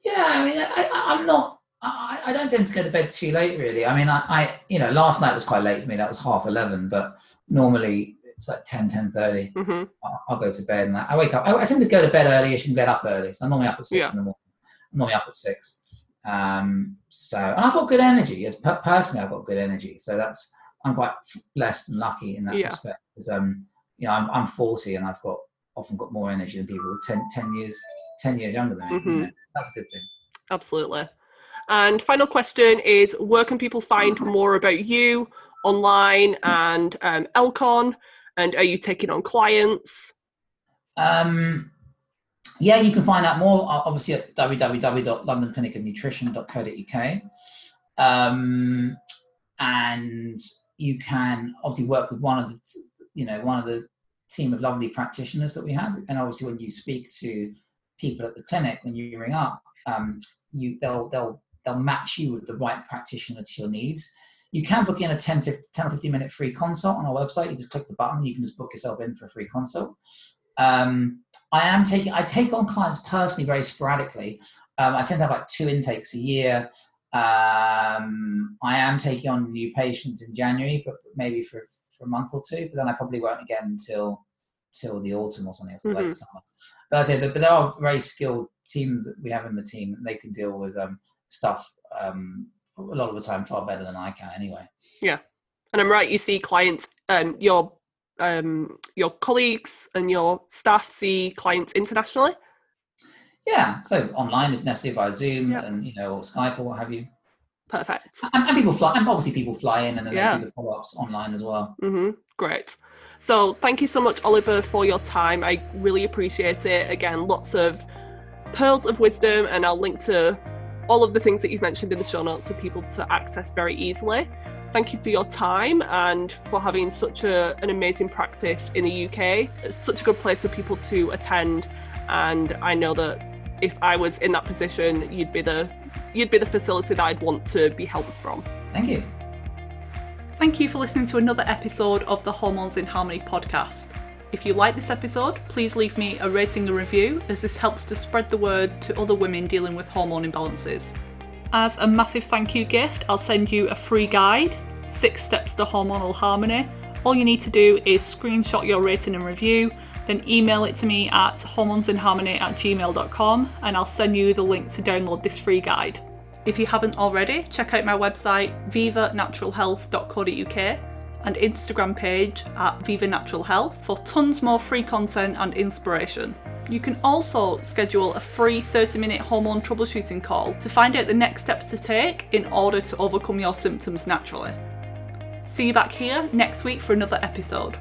Yeah, I mean, I, I, I'm not. I, I don't tend to go to bed too late, really. I mean, I, I, you know, last night was quite late for me. That was half eleven, but normally it's like 10, 10.30. hmm I'll, I'll go to bed and I, I wake up. I, I tend to go to bed early-ish and get up early. So I'm normally up at six Yeah. in the morning. Normally up at six. Um, so, and I've got good energy. As per- personally, I've got good energy. So that's I'm quite blessed and lucky in that Yeah. respect. Because um, you know, I'm, I'm 40 and I've got often got more energy than people 10, 10 years 10 years younger than me. you Mhm. know. That's a good thing. Absolutely. And final question is where can people find more about you online and um, Elcon? And are you taking on clients? Um, yeah, you can find out more obviously at www.londonclinicofnutrition.co.uk. Um, and you can obviously work with one of the, you know, one of the team of lovely practitioners that we have. And obviously, when you speak to people at the clinic, when you ring up, um, you they'll they'll they'll match you with the right practitioner to your needs. You can book in a 10, 15, 10 or 15 minute free consult on our website. You just click the button, you can just book yourself in for a free consult. Um, I am taking, I take on clients personally very sporadically. Um, I tend to have like two intakes a year. Um, I am taking on new patients in January, but maybe for, for a month or two, but then I probably won't again until till the autumn or something, or mm-hmm. late summer. But I say, but, but there are a very skilled team that we have in the team, and they can deal with um, stuff um, a lot of the time far better than I can anyway. Yeah, and I'm right. You see clients, um, your um, your colleagues and your staff see clients internationally. Yeah, so online if necessary via Zoom yeah. and you know or Skype or what have you. Perfect. And, and people fly, and obviously people fly in and then yeah. they do the follow ups online as well. Mm-hmm. Great. So thank you so much, Oliver, for your time. I really appreciate it. Again, lots of pearls of wisdom, and I'll link to all of the things that you've mentioned in the show notes for people to access very easily. Thank you for your time and for having such a, an amazing practice in the UK. It's such a good place for people to attend, and I know that if I was in that position, you'd be the you'd be the facility that I'd want to be helped from. Thank you. Thank you for listening to another episode of the Hormones in Harmony podcast. If you like this episode, please leave me a rating and review as this helps to spread the word to other women dealing with hormone imbalances. As a massive thank you gift, I'll send you a free guide, Six Steps to Hormonal Harmony. All you need to do is screenshot your rating and review, then email it to me at hormonesinharmony at gmail.com and I'll send you the link to download this free guide. If you haven't already, check out my website vivanaturalhealth.co.uk and Instagram page at Viva Natural Health for tons more free content and inspiration. You can also schedule a free 30 minute hormone troubleshooting call to find out the next steps to take in order to overcome your symptoms naturally. See you back here next week for another episode.